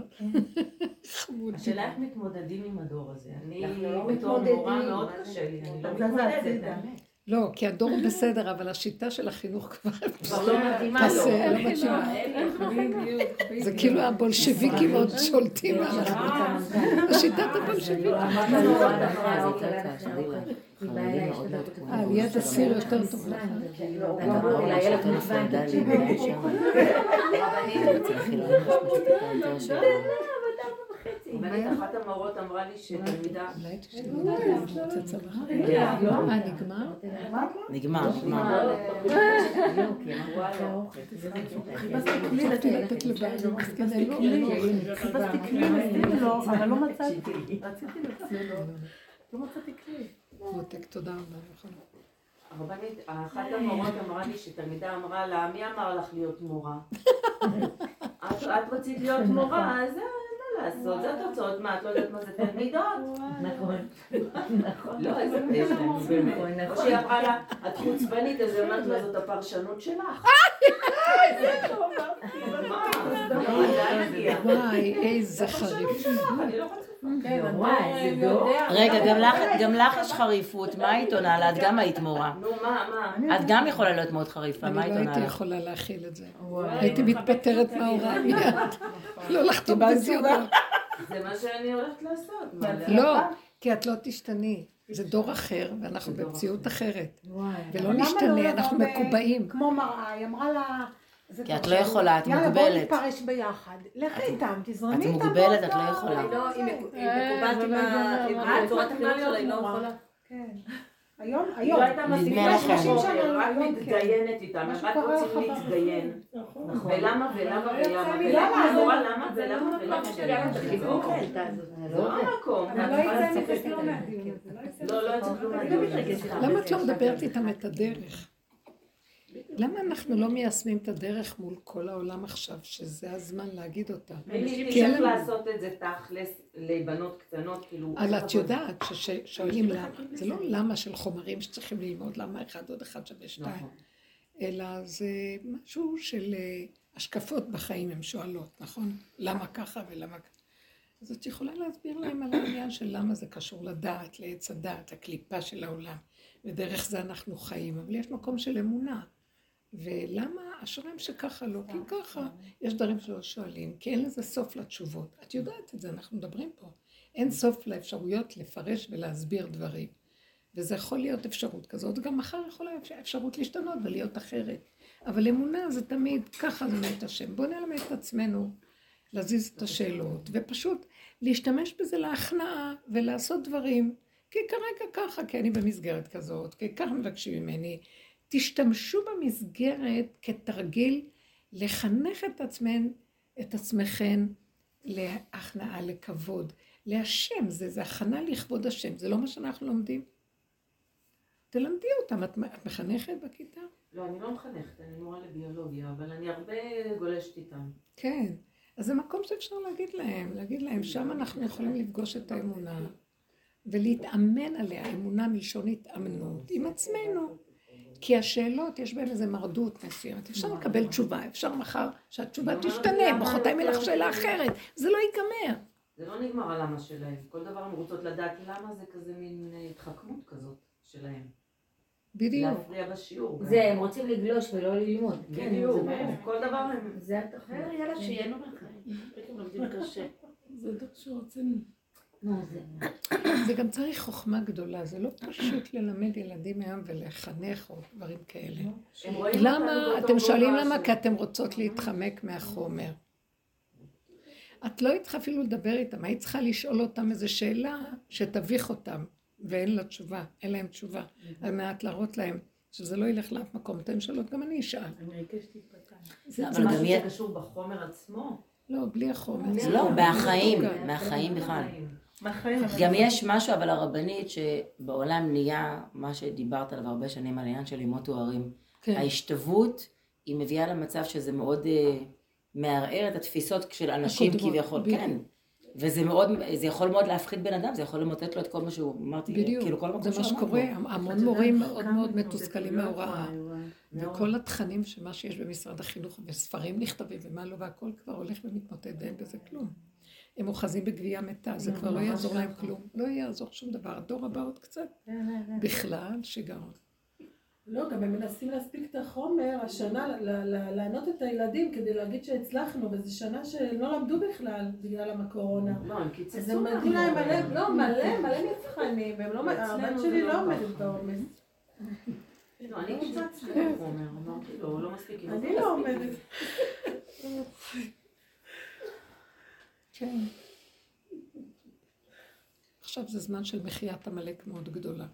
חמוד. השאלה איך מתמודדים עם הדור הזה. אני לא בתור. מורה מאוד קשה לי, אני לא מתמודדת. האמת. לא, כי הדור בסדר, אבל השיטה של החינוך כבר... כבר לא מתאימה לו. לא מתאימה. זה כאילו הבולשביקים עוד שולטים עליו. השיטת הבולשביקים. אה, ליד הסיר יותר טוב לך. אחת המורות אמרה לי שתלמידה, רוצה צלחת. אה, נגמר? נגמר, נגמר. חיפשתי כלי אבל לא מצאתי. רציתי לו, לא מצאתי כלי. מותק, תודה רבה. נכון. הרבנית, אחת המורות אמרה לי שתלמידה אמרה לה, מי אמר לך להיות מורה? את את רצית להיות מורה, אז זה מה לעשות, זה התוצאות, מה, את לא יודעת מה זה תלמידות? נכון. לא, איזה פשע, באמת. או שהיא אמרה לה, את חוצפנית, אז היא אמרת לה, זאת הפרשנות שלך. לאן נגיע? וואי, איזה חריף. אני לא חוצפנית. כן, וואי, זה דור. יודע. רגע, גם לך- גם לך יש חריפות, מה היית עונה לה? את גם היית מורה. נו, מה, מה? את גם יכולה להיות מאוד חריפה, אני מה לא היית עונה הייתי לך? יכולה להכיל את זה. הייתי מתפטרת מההוראה מיד. לא לחתום בזיונות. זה מה שאני הולכת לעשות. לא, כי את לא תשתני. זה דור אחר, ואנחנו במציאות אחרת. ולא לא נשתנה, אנחנו מקובעים. כמו מראה, היא אמרה לה, כי את לא יכולה, את יאללה, מוגבלת. בואו נתפרש ביחד. לכי את- איתם, תזרמי את איתם. מוגבלת, את לא יכולה. היא לא, היא זה. מקו- היא מקובעת זה עם לא? צורת את מתאימה שלה, היא לא להיות מורה. יכולה. כן. היום, היא היום. לא הייתה נדמה מספיק לכם. לחשוב, שנה, היא רק. מתדיינת איתם, רק רוצים להתדיין. נכון. ולמה ולמה לא ולמה ולמה למה, למה זה לא ולמה המקום ולמה ולמה ולמה. לא. זה לא המקום. לא יצא מזה כלום מהדיון. הזה, לא לא, לא יצא כלום מהדיון. לא מתרגשת. למה את לא מדברת איתם את הדרך? למה אנחנו לא מיישמים את הדרך מול כל העולם עכשיו, שזה הזמן להגיד אותה? כי אין לנו- לעשות את זה תכלס לבנות קטנות, כאילו... אבל איך את? יודעת ששואלים למה, זה לא למה של חומרים שצריכים ללמוד, למה אחד עוד אחד שווה שתיים, נכון. אלא זה משהו של אה, השקפות בחיים הן שואלות, נכון? למה ככה ולמה ככה? אז את יכולה להסביר להם על העניין של למה זה קשור לדעת, לעץ הדעת, הקליפה של העולם, ודרך זה אנחנו חיים, אבל יש מקום של אמונה. ולמה אשריהם שככה לא? כי ככה, יש דברים שלא שואלים, כי אין לזה סוף לתשובות. את יודעת את זה, אנחנו מדברים פה. אין סוף לאפשרויות לפרש ולהסביר דברים. וזה יכול להיות אפשרות כזאת, גם מחר יכולה אפ- אפשרות להשתנות ולהיות אחרת. אבל אמונה זה תמיד, ככה זה מאת השם. בואו נלמד את עצמנו להזיז את השאלות, ופשוט להשתמש בזה להכנעה ולעשות דברים. כי כרגע ככה, כי אני במסגרת כזאת, כי ככה מבקשים ממני. תשתמשו במסגרת כתרגיל לחנך את עצמכם, את עצמכם להכנעה, לכבוד, להשם, זה, זה הכנה לכבוד השם, זה לא מה שאנחנו לומדים. תלמדי אותם, את, את מחנכת בכיתה? לא, אני לא מחנכת, אני מורה לביולוגיה, אבל אני הרבה גולשת איתם. כן. אז זה מקום שאפשר להגיד להם, להגיד להם, שם אנחנו יכולים לפגוש את האמונה ולהתאמן עליה, אמונה מלשון התאמנות, עם עצמנו. כי השאלות, יש בהן איזה מרדות מסוימת. אפשר לקבל תשובה, אפשר מחר שהתשובה תשתנה, מחרתיים יהיה לך שאלה אחרת. זה לא ייגמר. זה לא נגמר הלמה שלהם. כל דבר הן רוצות לדעת למה זה כזה מין אה, התחכמות כזאת שלהם. בדיוק. להפריע בשיעור. זה, הם רוצים לגלוש ולא ללמוד. בדיוק, זה ברור. כל דבר הם... זה התוכנית. יאללה, מהחיים. הייתם לומדים קשה. זה דרך שרוצים. זה... זה גם צריך חוכמה גדולה, זה לא פשוט ללמד ילדים היום ולחנך או דברים כאלה. למה, אתם שואלים למה? כי אתם רוצות להתחמק מהחומר. את לא היית צריכה אפילו לדבר איתם, היית צריכה לשאול אותם איזו שאלה שתביך אותם, ואין לה תשובה, אין להם תשובה, על מנת להראות להם שזה לא ילך לאף מקום. אתן שאלות, גם אני אשאל. אני הרגשתי פתן. זה אבל זה גם משהו יהיה- שקשור בחומר עצמו. לא, בלי החומר. זה לא, מהחיים. מהחיים בכלל. גם יש משהו אבל הרבנית שבעולם נהיה מה שדיברת עליו הרבה שנים על העניין של לימות תוארים. כן. ההשתוות היא מביאה למצב שזה מאוד אה, מערער את התפיסות של אנשים כביכול. כן. וזה מאוד, זה יכול מאוד להפחיד בן אדם, זה יכול למוטט לו את כל מה שהוא, אמרתי, בדיוק, כאילו כל מקום זה מה שקורה. המון מורים מאוד מאוד מתוסכלים מההוראה. וואי. וכל התכנים שמה שיש במשרד החינוך, וספרים נכתבים ומה לא, והכל כבר הולך ומתמוטט, ואין בזה כלום. הם אוחזים בגבייה מתה, זה כבר לא יעזור להם כלום. לא יעזור שום דבר. הדור הבא עוד קצת בכלל שיגעון. לא, גם הם מנסים להספיק את החומר השנה, ל- ל- לענות את הילדים כדי להגיד שהצלחנו, וזו שנה שלא למדו בכלל בגלל הקורונה. לא, הם אז קיצצו הם נתנו להם מלא. לא, מלא, מלא מבחנים, והם לא, הבת שלי לא לא. עומדת בעומס. לא, אני קיצצתי מהחומר, אמרתי לו, לא מספיק. אני לא לא. עומדת. כן. עכשיו זה זמן של מחיית עמלק מאוד גדולה.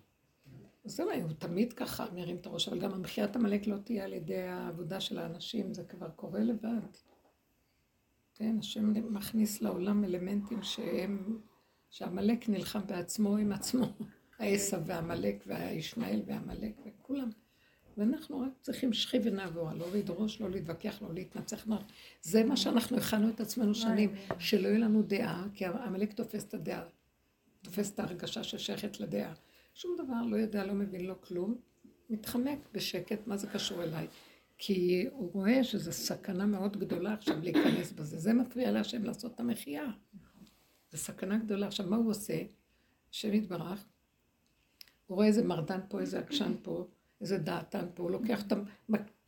אז זהו, הוא תמיד ככה מרים את הראש, אבל גם המחיית עמלק לא תהיה על ידי העבודה של האנשים, זה כבר קורה לבד. כן, השם מכניס לעולם אלמנטים שהם, שעמלק נלחם בעצמו עם עצמו. העשב ועמלק והישמעאל ועמלק וכולם. ואנחנו רק צריכים שכי ונעבור, להוריד ראש, לא להתווכח, לא להתנצח. לא. זה מה שאנחנו הכנו את עצמנו שנים, שלא יהיה לנו דעה, כי עמלק תופס את הדעה, תופס את ההרגשה ששייכת לדעה. שום דבר, לא יודע, לא מבין, לא כלום, מתחמק בשקט, מה זה קשור אליי? כי הוא רואה שזו סכנה מאוד גדולה עכשיו להיכנס בזה. זה מפריע להשם לעשות את המחיה. זו סכנה גדולה. עכשיו, מה הוא עושה? השם יתברך, הוא רואה איזה מרדן פה, איזה עקשן פה, איזה דעתן פה, הוא לוקח אותם,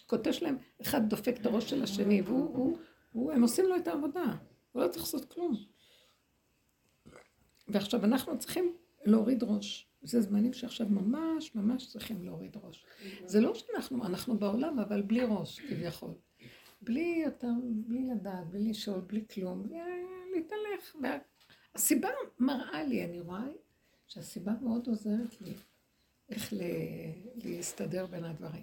קוטש להם, אחד דופק את הראש של השני, והוא, הוא, הוא, הם עושים לו את העבודה, הוא לא צריך לעשות כלום. ועכשיו אנחנו צריכים להוריד ראש. זה זמנים שעכשיו ממש ממש צריכים להוריד ראש. זה לא שאנחנו, אנחנו בעולם, אבל בלי ראש, כביכול. בלי יותר, בלי לדעת, בלי לשאול, בלי כלום, להתהלך. וה- הסיבה מראה לי, אני רואה שהסיבה מאוד עוזרת לי איך להסתדר בין הדברים.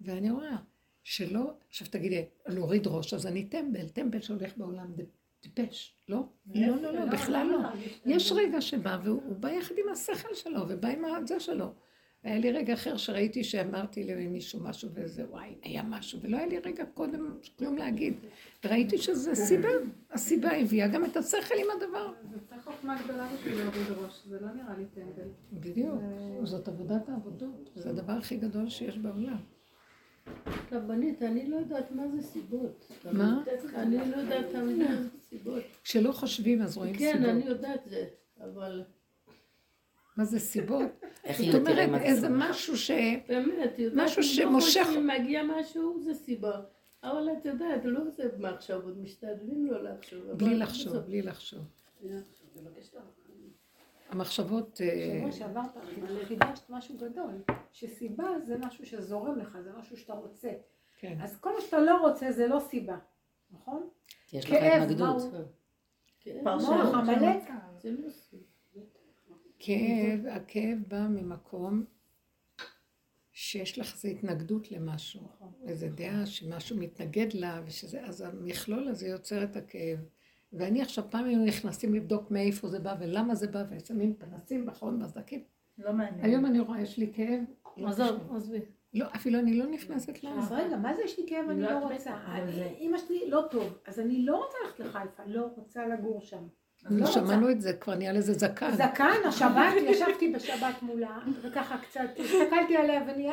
ואני רואה שלא, עכשיו תגידי, להוריד ראש, אז אני טמבל, טמבל שהולך בעולם טיפש, לא? לא, לא, לא, בכלל לא. יש רגע שבא, והוא הוא בא יחד עם השכל שלו, ובא עם הזה שלו. היה לי רגע אחר שראיתי שאמרתי למישהו משהו וזה, וואי, היה משהו, ולא היה לי רגע קודם כלום להגיד. וראיתי שזה סיבה, הסיבה הביאה גם את השכל עם הדבר. זה צריך חוכמה גדולה בשביל להוריד ראש, זה לא נראה לי טמבל. בדיוק, זאת עבודת העבודות, זה הדבר הכי גדול שיש בעולם. רבנית, אני לא יודעת מה זה סיבות. מה? אני לא יודעת מה זה סיבות. כשלא חושבים אז רואים כן, אני סיבות. יודעת זה, אבל מה זה סיבות? איך זאת היא אומרת, מה איזה? משהו ש... באמת, יודעת, משהו אם שמושך- לא חושבים, מגיע משהו, זה סיבה. אבל את יודעת, לא זה מחשבות, משתדלים לא לחשוב. בלי לחשוב, בלי לחשוב. המחשבות... אה, בשבוע שעברת חידשת משהו גדול, שסיבה זה משהו שזורם לך, זה משהו שאתה רוצה. כן. אז כל מה שאתה לא רוצה זה לא סיבה, נכון? יש לך כאב, התנגדות. מהו? כן, מוח עמלק, זה לא סיבה. כאב, הכאב בא ממקום שיש לך איזו התנגדות למשהו, איזו דעה שמשהו מתנגד לה, ושזה, אז המכלול הזה יוצר את הכאב. ואני עכשיו, פעם היינו נכנסים לבדוק מאיפה זה בא ולמה זה בא, ושמים פנסים בחון בסדקים. לא מעניין. היום אני רואה, יש לי כאב. לא עזוב. עזבי. לא, אפילו אני לא נכנסת אז למה. רגע, מה זה יש לי כאב אני לא, לא רוצה? זה- אמא שלי לא טוב, אז אני לא רוצה ללכת לחיפה, לא רוצה לגור שם. לא שמענו את זה, כבר נהיה לזה זקן. זקן, השבת, ישבתי בשבת מולה, וככה קצת, הסתכלתי עליה ונהיה,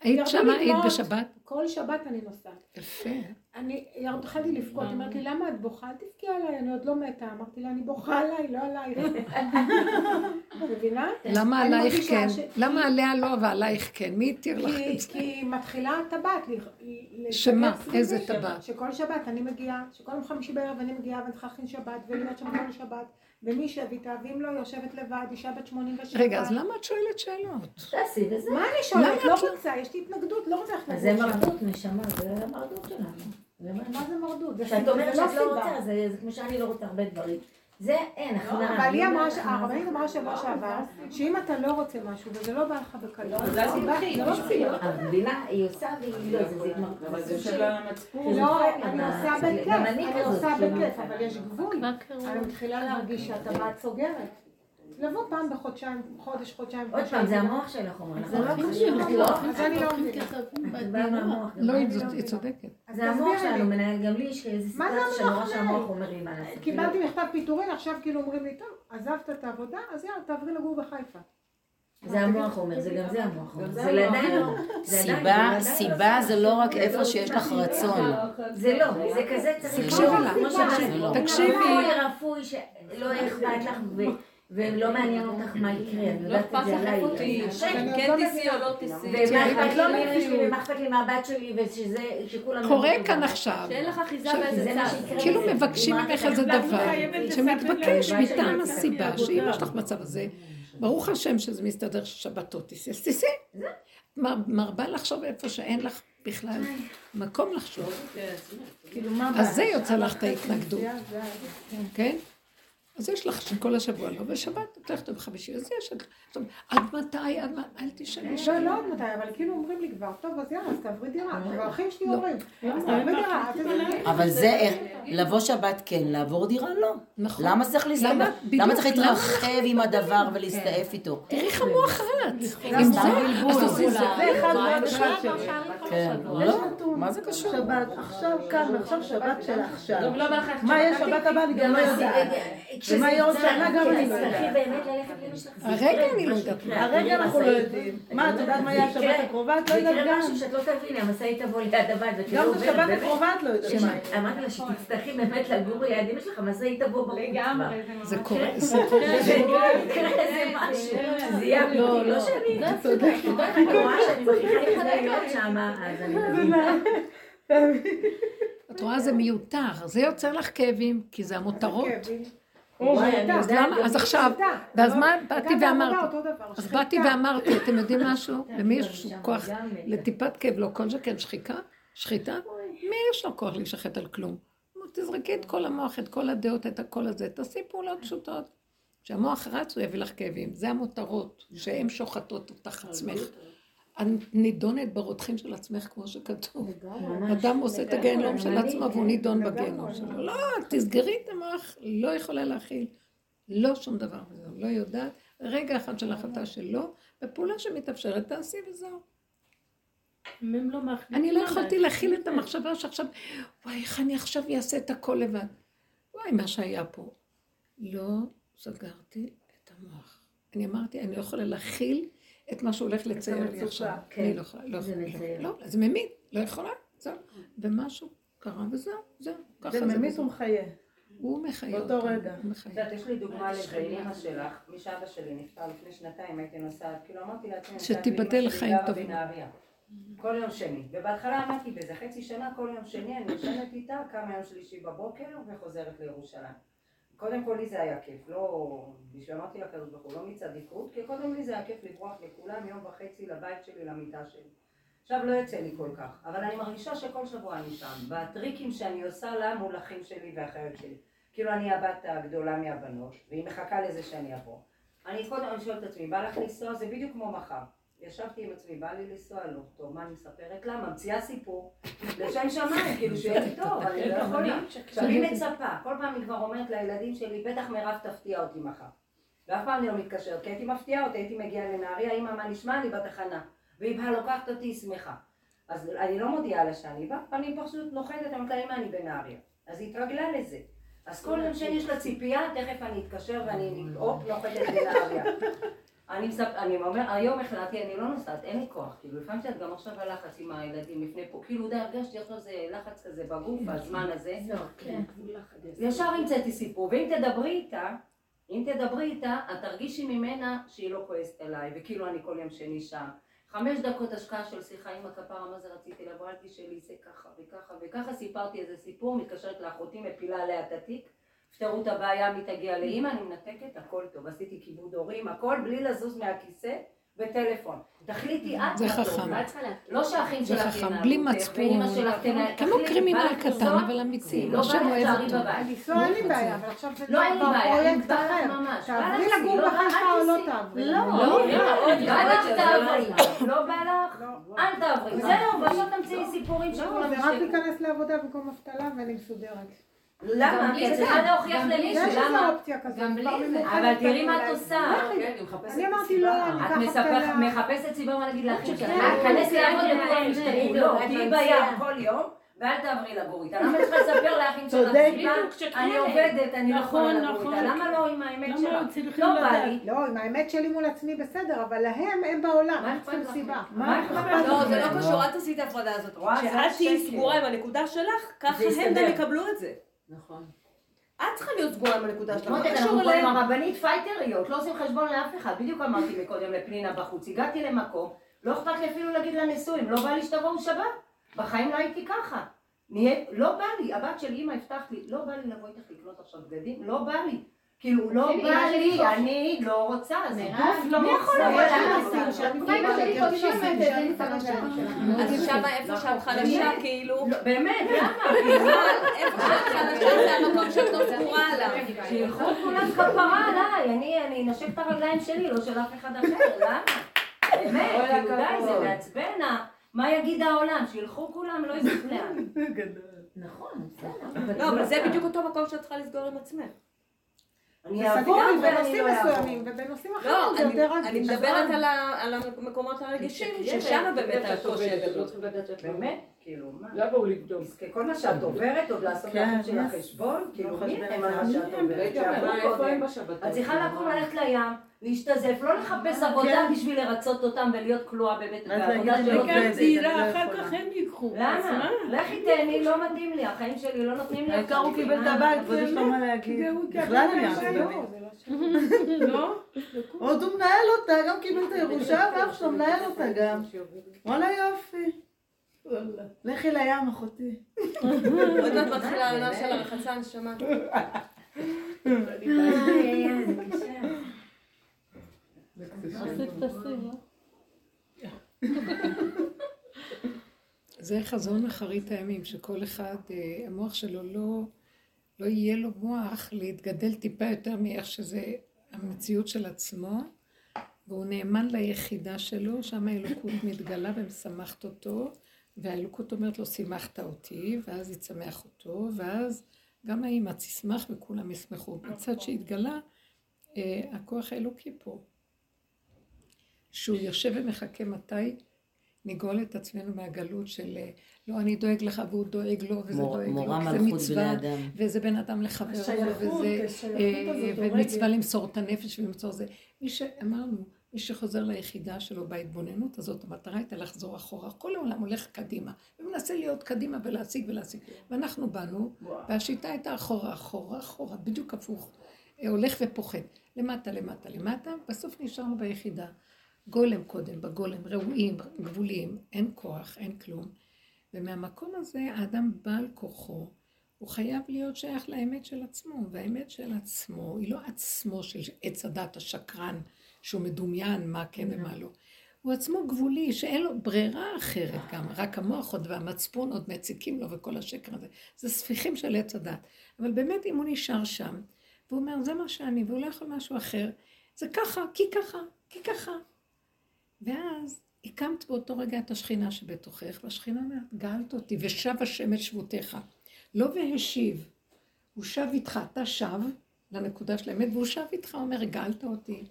היית שמה, היית. בשבת? וכל שבת אני נוסעת. יפה. אני התחלתי לבכות, היא אומרת לי, למה את בוכה? אל תבכי עליי, אני עוד לא מתה. אמרתי לה, אני בוכה עליי, לא עלייך. את מבינה? למה עלייך כן? למה עליה לא ועלייך כן? מי התיר לך כי- את זה? כי מתחילה הטבעת. שמה? איזה טבעת? שכל שבת אני מגיעה, שכל יום חמישי בערב אני מגיעה ואני צריכה להכין שבת, ולהיות שם כל שבת, ומי ישב איתה, ואם לא, יושבת לבד, אישה בת 87. רגע, אז למה את שואלת שאלות? תעשי וזה. מה אני שואלת? לא רוצה, יש לי התנגדות, לא רוצה אז זה. מרדות, נשמה, זה המרדות שלנו. מה- מה זה מרדות? זה כשאת אומרת לא שאת לא סיבה. רוצה, זה כמו שאני לא רוצה הרבה דברים. זה אין, לא, הכנעה. אבל היא אמרה, הרבנית אמרה שבוע שעבר, שאם אתה לא רוצה משהו וזה לא בא לך בקלות, אז זה לא. סיבה. את מבינה, היא עושה והיא לא, זה זה אבל זה של המצפון. לא, אני עושה בכיף, אני עושה כאילו. בכיף, אבל יש גבול. אני מתחילה להרגיש שהטבעת סוגרת. לבוא פעם בחודשיים, חודש, חודשיים. עוד פעם, זה המוח שלך אומר. זה לא קשור לא, אז אני לא מבינה. זה. לא, היא לא. צודקת. אז זה המוח שלנו. מנהל, גם לי יש איזה זה סיטואציה המוח שהמוח מנהל? אומר לי מה לעשות. קיבלתי מכתב פיטורין, עכשיו כאילו אומרים לי, טוב, עזבת את העבודה, אז יאללה, תעברי לגור בחיפה. זה המוח אומר, זה גם זה המוח אומר. זה זה עדיין המוח. לא. זה סיבה, זה סיבה זה לא רק איפה שיש לך רצון. זה לא, זה כזה צריך תקשיבי זה לא. תקשיבי. רפוי, רפוי, שלא אכפת לך ולא מעניין אותך מה יקרה, אני יודעת את זה עליי. כן תיסעי או לא תיסעי. ומה אכפת לא לי שלי מבינה. ומה אכפת לי מהבת שלי ושזה, שכולם... קורה כאן. עכשיו, שאין לך אחיזה באיזה צד. כאילו. מבקשים ממך איזה דבר שמתבקש מטעם. הסיבה. שאם יש לך מצב הזה, ברוך השם שזה מסתדר ששבתות תיסעי, אז תיסעי. מר- מרבה לחשוב איפה שאין לך בכלל מקום לחשוב. כאילו, אז זה? יוצא לך את ההתנגדות, כן? אז יש לך שכל השבוע לא, בשבת את הולכת בחמישי, אז יש, אומרת, עד מתי, עד מתי, אל תשאלי לא, שאלות. לא עוד מתי, אבל כאילו אומרים לי כבר, טוב, אז יאללה, אז תעברי דירה. כבר אחים שלי לא. אומרים, אז תעברי דירה. אבל זה, איך- לבוא שבת כן, לעבור דירה לא. נכון. למה צריך להסתובב? למה? צריך? להתרחב עם הדבר ולהסתעף איתו? תראי איך המוח רץ. עם זה. אז תעשי זה. זה אחד מהדבר שלי. כן, יש לא? מה זה קשור? שבת, עכשיו כאן, עכשיו שבת של עכשיו. לא לך מה יהיה שבת? שבת הבאה אני גם לא יודעת. ומה יהיה עוד שנה גם אני לא יודעת. הרגע אני לא מה יודעת. הרגע אנחנו לא. יודעים. מה, את יודעת מה יהיה השבת. הקרובה? את לא יודעת יקרה גם. משהו שאת לא תביני, המשאית תבוא ליד הבית גם בשבת. הקרובה את לא יודעת מה. אמרתי לה שתצטרכי באמת לגור ליד אמא שלך, המשאית תבוא בחוץ. לגמרי, כבר. זה קורה, זה קורה. זה יקרה איזה משהו. זה יהיה אמיתי, לא שאני... את יודעת, אני רואה שאני מכריחה את להיות שמה, אז אני מבינה. את רואה, זה מיותר, זה יוצר לך כאבים, כי זה המותרות. אז עכשיו. ואז מה, באתי ואמרתי, אז. באתי ואמרתי, אתם יודעים משהו? למי יש שם כוח גם- לטיפת כאב, לא כל שכן שחיקה? שחיטה? מי מי יש לו כוח להישחט על כלום? תזרקי את כל המוח, את כל הדעות, את הכל הזה, תעשי פעולות פשוטות. כשהמוח רץ, הוא יביא לך כאבים. זה המותרות, שהן שוחטות אותך עצמך. את נידונת ברותחים של עצמך, כמו שכתוב. אדם עושה את הגיהנום של עצמו והוא נידון בגיהנום שלו. לא, תסגרי את המוח, לא יכולה להכיל. לא שום דבר וזהו, לא יודעת. רגע אחד של החלטה שלא, ופעולה שמתאפשרת, תעשי וזהו. לא. אני לא יכולתי להכיל את המחשבה שעכשיו, וואי, איך אני עכשיו אעשה את הכל לבד. וואי, מה שהיה פה. לא סגרתי את המוח. אני אמרתי, אני לא יכולה להכיל את מה שהולך לצייר לי עכשיו. אני לא יכולה, לא יכולה. לא, זה ממית, לא יכולה, זהו. ומשהו קרה וזהו, זהו. ככה זה ממית ומחיה. הוא מחיה באותו רגע. הוא מחיה. את יודעת, יש לי דוגמה לזה, שלך, מי שאבא שלי נפטר לפני שנתיים, הייתי נוסעת, כאילו אמרתי לעצמי, שתיבדל חיים טובים. כל יום שני. ובהתחלה עמדתי בזה, חצי שנה כל יום שני אני יושבת איתה, קמה יום שלישי בבוקר וחוזרת לירושלים. קודם כל לי זה היה כיף, לא... בשביל אמרתי לקדוש ברוך הוא, לא מצדיקות, כי קודם לי זה היה כיף לברוח לכולם יום וחצי לבית שלי, למיטה שלי. עכשיו לא יוצא לי כל כך, אבל אני מרגישה שכל שבוע אני שם, בטריקים שאני עושה לה מול אחים שלי ואחיות שלי. כאילו אני הבת הגדולה מהבנות, והיא מחכה לזה שאני אבוא. אני קודם שואלת את עצמי, בא לך לנסוע? זה בדיוק כמו מחר. ישבתי עם עצמי, בא לי לנסוע? לא. טוב, מה אני מספרת לה? ממציאה סיפור. לשם שמיים, כאילו שיהיה לי טוב, אני לא יכולה. עכשיו היא מצפה, כל פעם היא כבר אומרת לילדים שלי, בטח מירב תפתיע אותי מחר. ואף פעם אני לא מתקשרת, כי הייתי מפתיעה אותי, הייתי מגיעה לנהריה, אמא, מה נשמע? אני בתחנה. והיא באה, לוקחת אותי, היא שמחה. אז אני לא מודיעה לה שאני באה, אני פשוט נוחתת, אני אומרת לה, אני בנהריה. אז היא התרגלה לזה. אז כל יום שני יש לה ציפייה, תכף אני אתקשר ואני, הופ, נוחתת לנהריה. אני מספ... אני אומר, היום החלטתי, אני לא נוסעת, אין לי כוח, כאילו, לפעמים שאת גם עכשיו הלחץ עם הילדים לפני פה, כאילו, די, הרגשתי עכשיו זה לחץ כזה בגוף, הזמן הזה. ישר המצאתי סיפור, ואם תדברי איתה, אם תדברי איתה, את תרגישי ממנה שהיא לא כועסת עליי, וכאילו אני כל יום שני שם. חמש דקות השקעה של שיחה עם הכפרה, מה זה רציתי לבוא, אל תשאלי, זה ככה וככה וככה, סיפרתי איזה סיפור, מתקשרת לאחותי, מפילה עליה את התיק, פתרו את הבעיה, מי תגיע לאימא, אני מנתקת, הכל טוב, עשיתי כיבוד הורים, הכל בלי לזוז מהכיסא, בטלפון. תחליטי את זה. חכם. לא שהאחים זה שלך חכם, ינהלו בלי אותך, מצפון. ואימא שלך תנהל, כמו קרימינל קטן? אבל אמיתי. לא לך אוהב אותו. בבית. לנסוע אין לי בעיה, אבל עכשיו זה לא, אין לי כבר בעיה, פרויקט אחר. ממש. תעברי לגור לא, בחיפה או לא. תעברי? לא, לא, לא, לא, בא לך לא, תעברי. לא. לא בא לך? אל תעברי. זהו, בסוף תמציאי סיפורים לא, שכולם זה רק. להיכנס לעבודה במקום אבטלה ואני מסודרת. למה? כי את צריכה להוכיח למישהו, למה? גם בלי זה. אבל תראי מה את. עושה. כן, אני אמרתי. לא, אני את אקח מספר- אבטלה. מחפשת סיבה מה להגיד להיכנס כן, לעבוד כן, וכולם כן, לא, תהיי כן, בים. כל יום. ואל תעברי לגור איתה. למה את צריכה לספר לאחים שלך. סיבה? אני. עובדת, אני לא יכולה נכון, לגור נכון. איתה. למה לא עם האמת שלך? צריכים לא בא? לי. לא, עם האמת שלי מול עצמי בסדר, אבל להם הם בעולם, מה הם אכפת צריכים לך? סיבה. מה אכפת לך? לא, זה לא קשור, אל תעשי את ההפרדה הזאת. כשאת תהיי. סגורה עם הנקודה שלך, ככה הם גם. יקבלו את זה. נכון. את צריכה להיות סגורה עם הנקודה שלך, קשור אנחנו פה עם. הרבנית פייטריות, לא עושים חשבון לאף אחד. בדיוק אמרתי מקודם לפנינה בחוץ. הגעתי למקום, לא אכפת לי אפילו להגיד לנשואים, לא בא לי שתבואו שבת. בחיים לא הייתי ככה. נהיה, לא בא לי, הבת של אימא הבטחת לי, לא בא לי לבוא איתך לקנות עכשיו בגדים, לא בא לי. כאילו, לא תקשיבי, בא לי. אני לא רוצה, זה גוף לא מי יכול רוצה. לבוא. אז שמה איפה שאת חלשה, כאילו, לא, באמת, למה? איפה שאת חלשה זה המקום שאת לא סגורה עליו. שילכו כולם כפרה עליי, אני אנשק את הרגליים שלי, לא של אף אחד אחר, למה? באמת, כאילו די. זה מעצבן, מה יגיד העולם? שילכו כולם, לא יודעת לאן. נכון, בסדר. לא, אבל זה בדיוק אותו מקום שאת צריכה לסגור עם עצמך. אני בסדר, אעבור ואני בנושאים לא אעבור. מסוימים, ובנושאים לא, אחרים זה אני- יותר רגיש. אני מדברת על המקומות הרגישים, ששם באמת הקושי הגדול. באמת? כאילו, מה? לבואו לבדוק. מסכן, כל מה שאת עוברת, עוד לעשות כן, לאחים של? החשבון, כאילו, לא מי הם על מה שאת עוברת? את צריכה לקום ללכת לים, להשתזף, לא לחפש עבודה כן. בשביל לרצות אותם ולהיות כלואה בבית שלא לי, וגם צעירה, לא אחר. כך הם ייקחו. למה? מה? לכי תהני, לא מתאים לי, החיים שלי לא נותנים לי. העיקר הוא קיבל את? הבית ויש לו מה להגיד. בכלל אני לא, אעשה. לא? עוד הוא מנהל אותה, גם קיבל את הירושה ואח שלו מנהל אותה גם. וואלה יופי. לכי לים אחותי. עוד מעט מתחילה העונה של הרחצה, נשמה. זה חזון אחרית הימים, שכל אחד, אה, המוח שלו לא, לא יהיה לו מוח להתגדל טיפה יותר מאיך שזה המציאות של עצמו, והוא נאמן ליחידה שלו, שם האלוקות מתגלה ומשמחת אותו, והאלוקות אומרת לו, שימחת אותי, ואז יצמח אותו, ואז גם האמא תשמח וכולם ישמחו. בצד שהתגלה, אה, הכוח האלוקי פה. שהוא יושב ומחכה מתי נגאול את עצמנו מהגלות של אה, לא, אני דואג לך והוא דואג לו, וזה מור, דואג לו, מורה וזה מלכות מצווה, בני אדם. וזה בין אדם לחברו, וזה אה, ומצווה הורגת. למסור את הנפש ולמצוא זה. מי שאמרנו, מי שחוזר ליחידה שלו בהתבוננות הזאת, המטרה הייתה לחזור אחורה. כל העולם הולך קדימה, ומנסה להיות קדימה ולהשיג ולהשיג. ואנחנו באנו, והשיטה הייתה אחורה, אחורה, אחורה, בדיוק הפוך. אה, הולך ופוחד. למטה, למטה, למטה, בסוף נשארנו ביחידה. גולם קודם, בגולם, ראויים, גבוליים, אין כוח, אין כלום. ומהמקום הזה האדם בעל כוחו, הוא חייב להיות שייך לאמת של עצמו, והאמת של עצמו היא לא עצמו של עץ הדת השקרן, שהוא מדומיין מה כן ומה לא. הוא עצמו גבולי, שאין לו ברירה אחרת גם, רק המוח עוד והמצפון עוד מציקים לו וכל השקר הזה. זה ספיחים של עץ הדת. אבל באמת אם הוא נשאר שם, והוא אומר, זה מה שאני, והוא לא יכול משהו אחר, זה ככה, כי ככה, כי ככה. ואז הקמת באותו רגע את השכינה שבתוכך, והשכינה אומרת, גאלת אותי, ושב השם את שבותיך. לא והשיב, הוא שב איתך, אתה שב לנקודה של האמת, והוא שב איתך, אומר, גאלת אותי.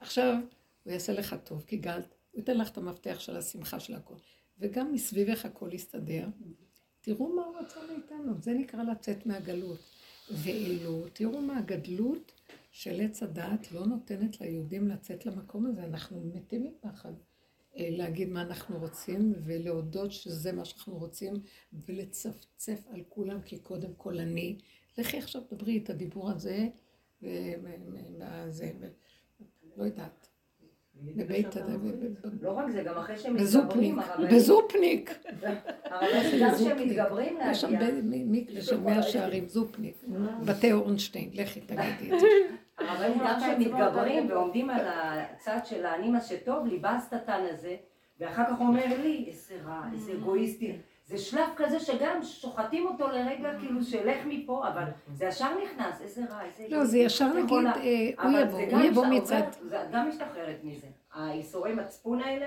עכשיו, הוא יעשה לך טוב, כי גאלת, הוא ייתן לך את המפתח של השמחה של הכל. וגם מסביבך הכל יסתדר. תראו מה הוא רצה מאיתנו, זה נקרא לצאת מהגלות. ואילו, תראו מה הגדלות של עץ הדעת לא נותנת ליהודים לצאת למקום הזה, אנחנו מתים מפחד. אה, להגיד מה אנחנו רוצים ולהודות שזה מה שאנחנו רוצים ולצפצף על כולם כי קודם כל אני. לכי עכשיו דברי את הדיבור הזה וזה, לא יודעת. בבית, לא רק זה, גם אחרי שהם בזופניק, מתגברים, הרבנים, בזופניק. הרבנים גם כשהם מתגברים יש שם להגיע, מקווה של מאה שערים, זופניק, בתי אורנשטיין, לכי תגידי את זה. הרבנים גם כשהם מתגברים ועומדים על הצד של האני מה שטוב לי, בא השטן הזה, ואחר כך אומר לי, איזה רע, איזה אגואיסטי. זה שלב כזה שגם שוחטים אותו לרגע, כאילו שלך מפה, אבל זה ישר נכנס, איזה רע, איזה... לא, זה ישר נגיד, אה, הוא יבוא, הוא יבוא מצד... זה- גם משתחררת מזה. האיסורי מצפון האלה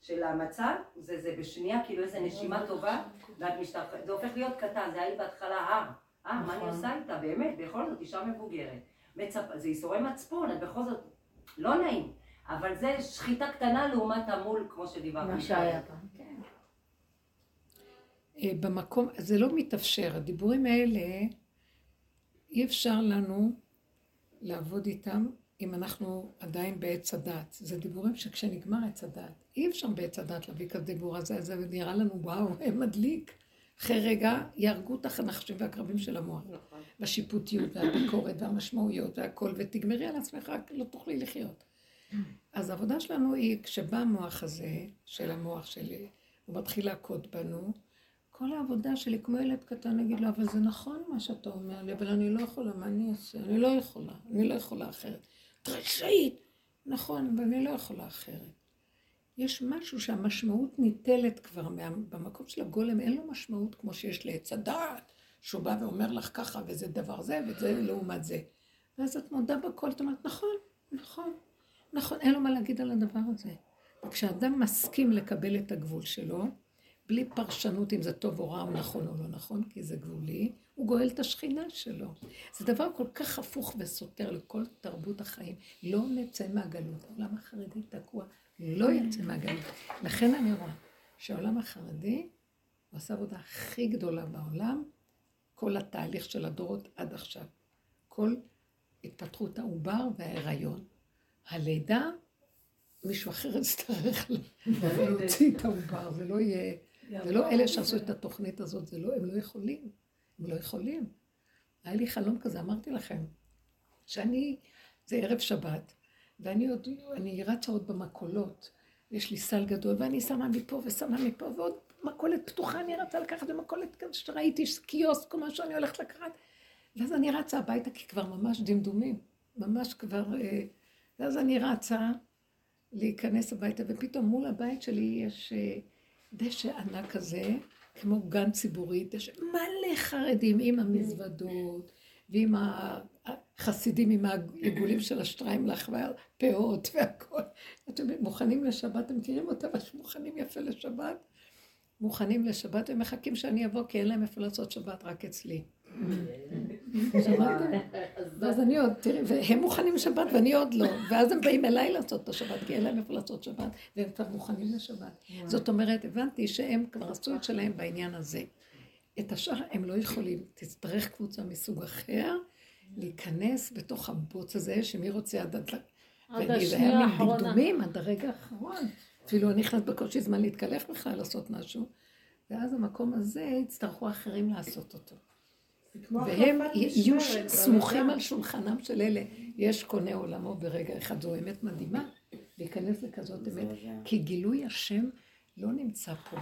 של המצב, זה, זה בשנייה כאילו איזה נשימה טובה, ואת משתחררת, זה הופך להיות קטן, זה היה לי בהתחלה הר. אה, מה אני עושה איתה? באמת, בכל זאת, אישה מבוגרת. מצפ... זה איסורי מצפון, את בכל זאת, לא נעים. אבל זה שחיטה קטנה לעומת המול, כמו שדיברנו. מה שהיה פעם. אה, במקום, זה לא מתאפשר, הדיבורים האלה, אי אפשר לנו לעבוד איתם אם אנחנו עדיין בעץ הדת. זה דיבורים שכשנגמר עץ הדת, אי אפשר בעץ הדת להביא כזה דיבור הזה, זה נראה לנו וואו, מדליק. אחרי רגע יהרגו את הנחשים והקרבים של המוח. בשיפוטיות והביקורת והמשמעויות והכל, ותגמרי על עצמך, רק לא תוכלי לחיות. אז העבודה שלנו היא, כשבא המוח הזה, של המוח שלי, הוא מתחיל להכות בנו, כל העבודה שלי, כמו ילד קטן, להגיד לו, אבל זה נכון מה שאתה אומר לי, אבל אני לא יכולה, מה אני אעשה? אני לא יכולה, אני לא יכולה אחרת. את רשאית! נכון, אבל אני לא יכולה אחרת. יש משהו שהמשמעות ניטלת כבר, מה, במקום של הגולם אין לו משמעות כמו שיש לעץ הדעת, שהוא בא ואומר לך ככה, וזה דבר זה, וזה לעומת זה. ואז את מודה בכל, את אומרת, נכון, נכון, נכון, אין לו מה להגיד על הדבר הזה. וכשאדם מסכים לקבל את הגבול שלו, בלי פרשנות אם זה טוב או רע או נכון או לא נכון, כי זה גבולי, הוא גואל את השכינה שלו. זה דבר כל כך הפוך וסותר לכל תרבות החיים. לא נצא מהגלות. העולם החרדי תקוע, לא יצא מהגלות. לכן אני רואה שהעולם החרדי, הוא עשה עבודה הכי גדולה בעולם, כל התהליך של הדורות עד עכשיו. כל התפתחות העובר וההיריון. הלידה, מישהו אחר יצטרך להוציא את העובר, זה לא יהיה... זה לא אלה שעשו את התוכנית הזאת, זה לא, הם לא יכולים. הם לא יכולים. היה לי חלום כזה, אמרתי לכם, שאני, זה ערב שבת, ואני עוד, אני רצה עוד במכולות, יש לי סל גדול, ואני שמה מפה ושמה מפה, ועוד מכולת פתוחה, אני רצה לקחת במכולת כזה שראיתי, קיוסק או משהו, אני הולכת לקחת. ואז אני רצה הביתה, כי כבר ממש דמדומים, ממש כבר... אה, ואז אני רצה להיכנס הביתה, ופתאום מול הבית שלי יש... אה, דשא ענק כזה, כמו גן ציבורי, דשא מלא חרדים עם המזוודות, ועם החסידים עם העיגולים של השטריימלך והפאות והכל. אתם מוכנים לשבת, אתם מכירים אותם, איך מוכנים יפה לשבת? מוכנים לשבת ומחכים שאני אבוא, כי אין להם איפה לעשות שבת, רק אצלי. שמעתם? ואז אני עוד, תראי, והם מוכנים לשבת ואני עוד לא, ואז הם באים אליי לעשות את השבת, כי אין להם איפה לעשות שבת, והם כבר מוכנים לשבת. זאת אומרת, הבנתי שהם כבר עשו את שלהם בעניין הזה. את השאר הם לא יכולים, תצטרך קבוצה מסוג אחר, להיכנס בתוך הבוץ הזה, שמי רוצה עד עד... עד השנייה האחרונה. בקדומים, עד הרגע האחרון. אפילו אני נכנס בקושי זמן להתקלף בכלל לעשות משהו. ואז המקום הזה, יצטרכו אחרים לעשות אותו. והם יהיו סמוכים על שולחנם של אלה. יש קונה עולמו ברגע אחד, זו אמת מדהימה, להיכנס לכזאת אמת. כי גילוי השם לא נמצא פה.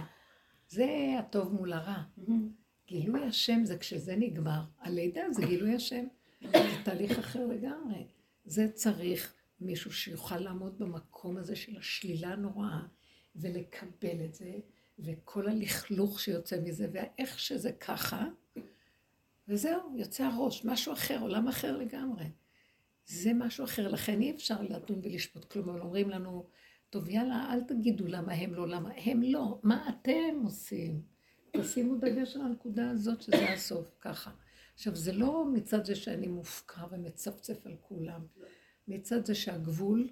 זה הטוב מול הרע. גילוי השם זה כשזה נגמר. הלידה זה גילוי השם. זה תהליך אחר לגמרי. זה צריך מישהו שיוכל לעמוד במקום הזה של השלילה הנוראה ולקבל את זה, וכל הלכלוך שיוצא מזה, ואיך שזה ככה, וזהו, יוצא הראש, משהו אחר, עולם אחר לגמרי. זה משהו אחר, לכן אי אפשר לדון ולשפוט כלום, אבל אומרים לנו, טוב יאללה, אל תגידו למה הם לא, למה הם לא, מה אתם עושים? תשימו דגש על הנקודה הזאת שזה הסוף, ככה. עכשיו, זה לא מצד זה שאני מופקר ומצפצף על כולם, מצד זה שהגבול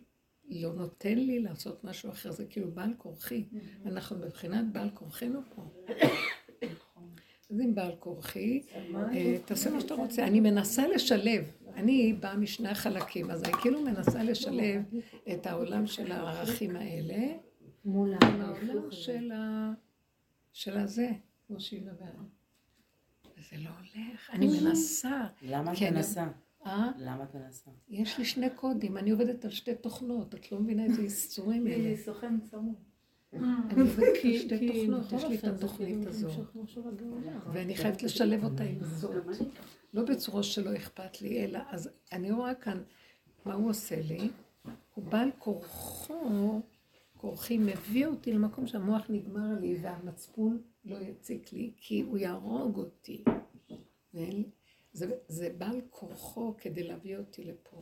לא נותן לי לעשות משהו אחר, זה כאילו בעל כורחי. אנחנו מבחינת בעל כורחנו פה. אז אם בעל כורחי, אה, תעשה מה שאתה רוצה. אני מנסה לשלב, אני באה משני החלקים, אז אני כאילו מנסה לשלב את העולם של הערכים האלה, מול העולם. של הזה, כמו שהיא מדברת. וזה לא הולך, אני מנסה. למה את מנסה? אה? למה את מנסה? יש לי שני קודים, אני עובדת על שתי תוכנות, את לא מבינה איזה איסורים אלה. היא סוכן צמוד. אני עובדת על שתי תוכנות, יש לי את זה התוכנית כאילו הגאולה. ואני חייבת לשלב אותה עם זאת. לא בצורה שלא אכפת לי, אלא, אז אני רואה כאן מה הוא עושה לי. הוא בעל כורחו, כורחי מביא אותי למקום שהמוח נגמר לי והמצפון לא יציק לי, כי הוא יהרוג אותי. זה, זה בעל כורחו כדי להביא אותי לפה.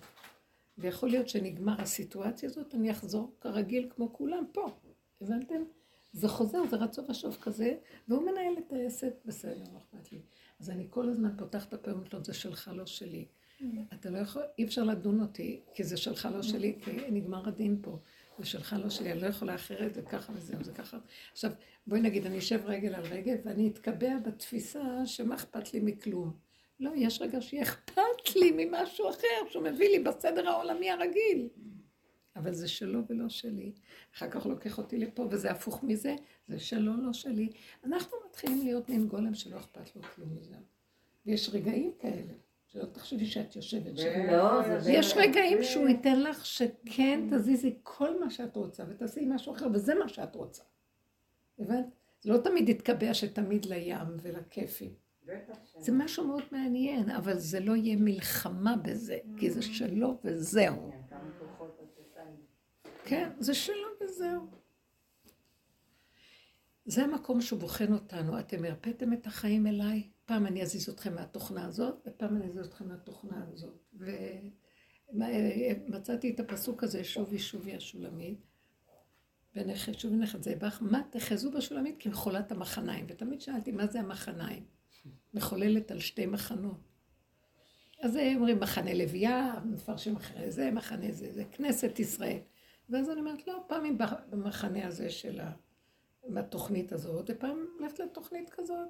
ויכול להיות שנגמר הסיטואציה הזאת, אני אחזור כרגיל כמו כולם פה. הבנתם? זה חוזר, זה רצו ושוב כזה, והוא מנהל את העסק, בסדר, לא אכפת לי. אז אני כל הזמן פותחת את הפה ואומרת לו, זה שלך, לא שלי. אתה לא יכול, אי אפשר לדון אותי, כי זה שלך, לא שלי, כי נגמר הדין פה. זה שלך, לא שלי, אני לא יכולה אחרת, זה ככה וזהו, זה ככה. עכשיו, בואי נגיד, אני אשב רגל על רגל, ואני אתקבע בתפיסה שמה אכפת לי מכלום. לא, יש רגע שיהיה אכפת לי ממשהו אחר, שהוא מביא לי בסדר העולמי הרגיל. אבל זה שלו ולא שלי. אחר כך לוקח אותי לפה, וזה הפוך מזה, זה שלו, לא שלי. אנחנו מתחילים להיות מין גולם שלא אכפת לו כלום מזה. ויש רגעים כאלה, שלא תחשבי שאת יושבת שם. לא, זה יש רגעים שהוא ייתן לך שכן תזיזי כל מה שאת רוצה, ותעשי משהו אחר, וזה מה שאת רוצה. הבנת? לא תמיד יתקבע שתמיד לים ולכיפים. זה משהו מאוד מעניין, אבל זה לא יהיה מלחמה בזה, כי זה שלו וזהו. כן, זה שלו וזהו. זה המקום שהוא בוחן אותנו. אתם הרפאתם את החיים אליי? פעם אני אזיז אתכם מהתוכנה הזאת, ופעם אני אזיז אתכם מהתוכנה הזאת. ומצאתי את הפסוק הזה, שובי שובי השולמית. ונכד, שובי נכד זה בך, מה תחזו בשולמית? כמחולת המחניים. ותמיד שאלתי, מה זה המחניים? מחוללת על שתי מחנות. אז אומרים מחנה לוויה, מפרשים אחרי זה, מחנה זה, זה כנסת ישראל. ואז אני אומרת, לא, פעמים במחנה הזה של ה... בתוכנית הזאת, ופעם ללכת לתוכנית כזאת.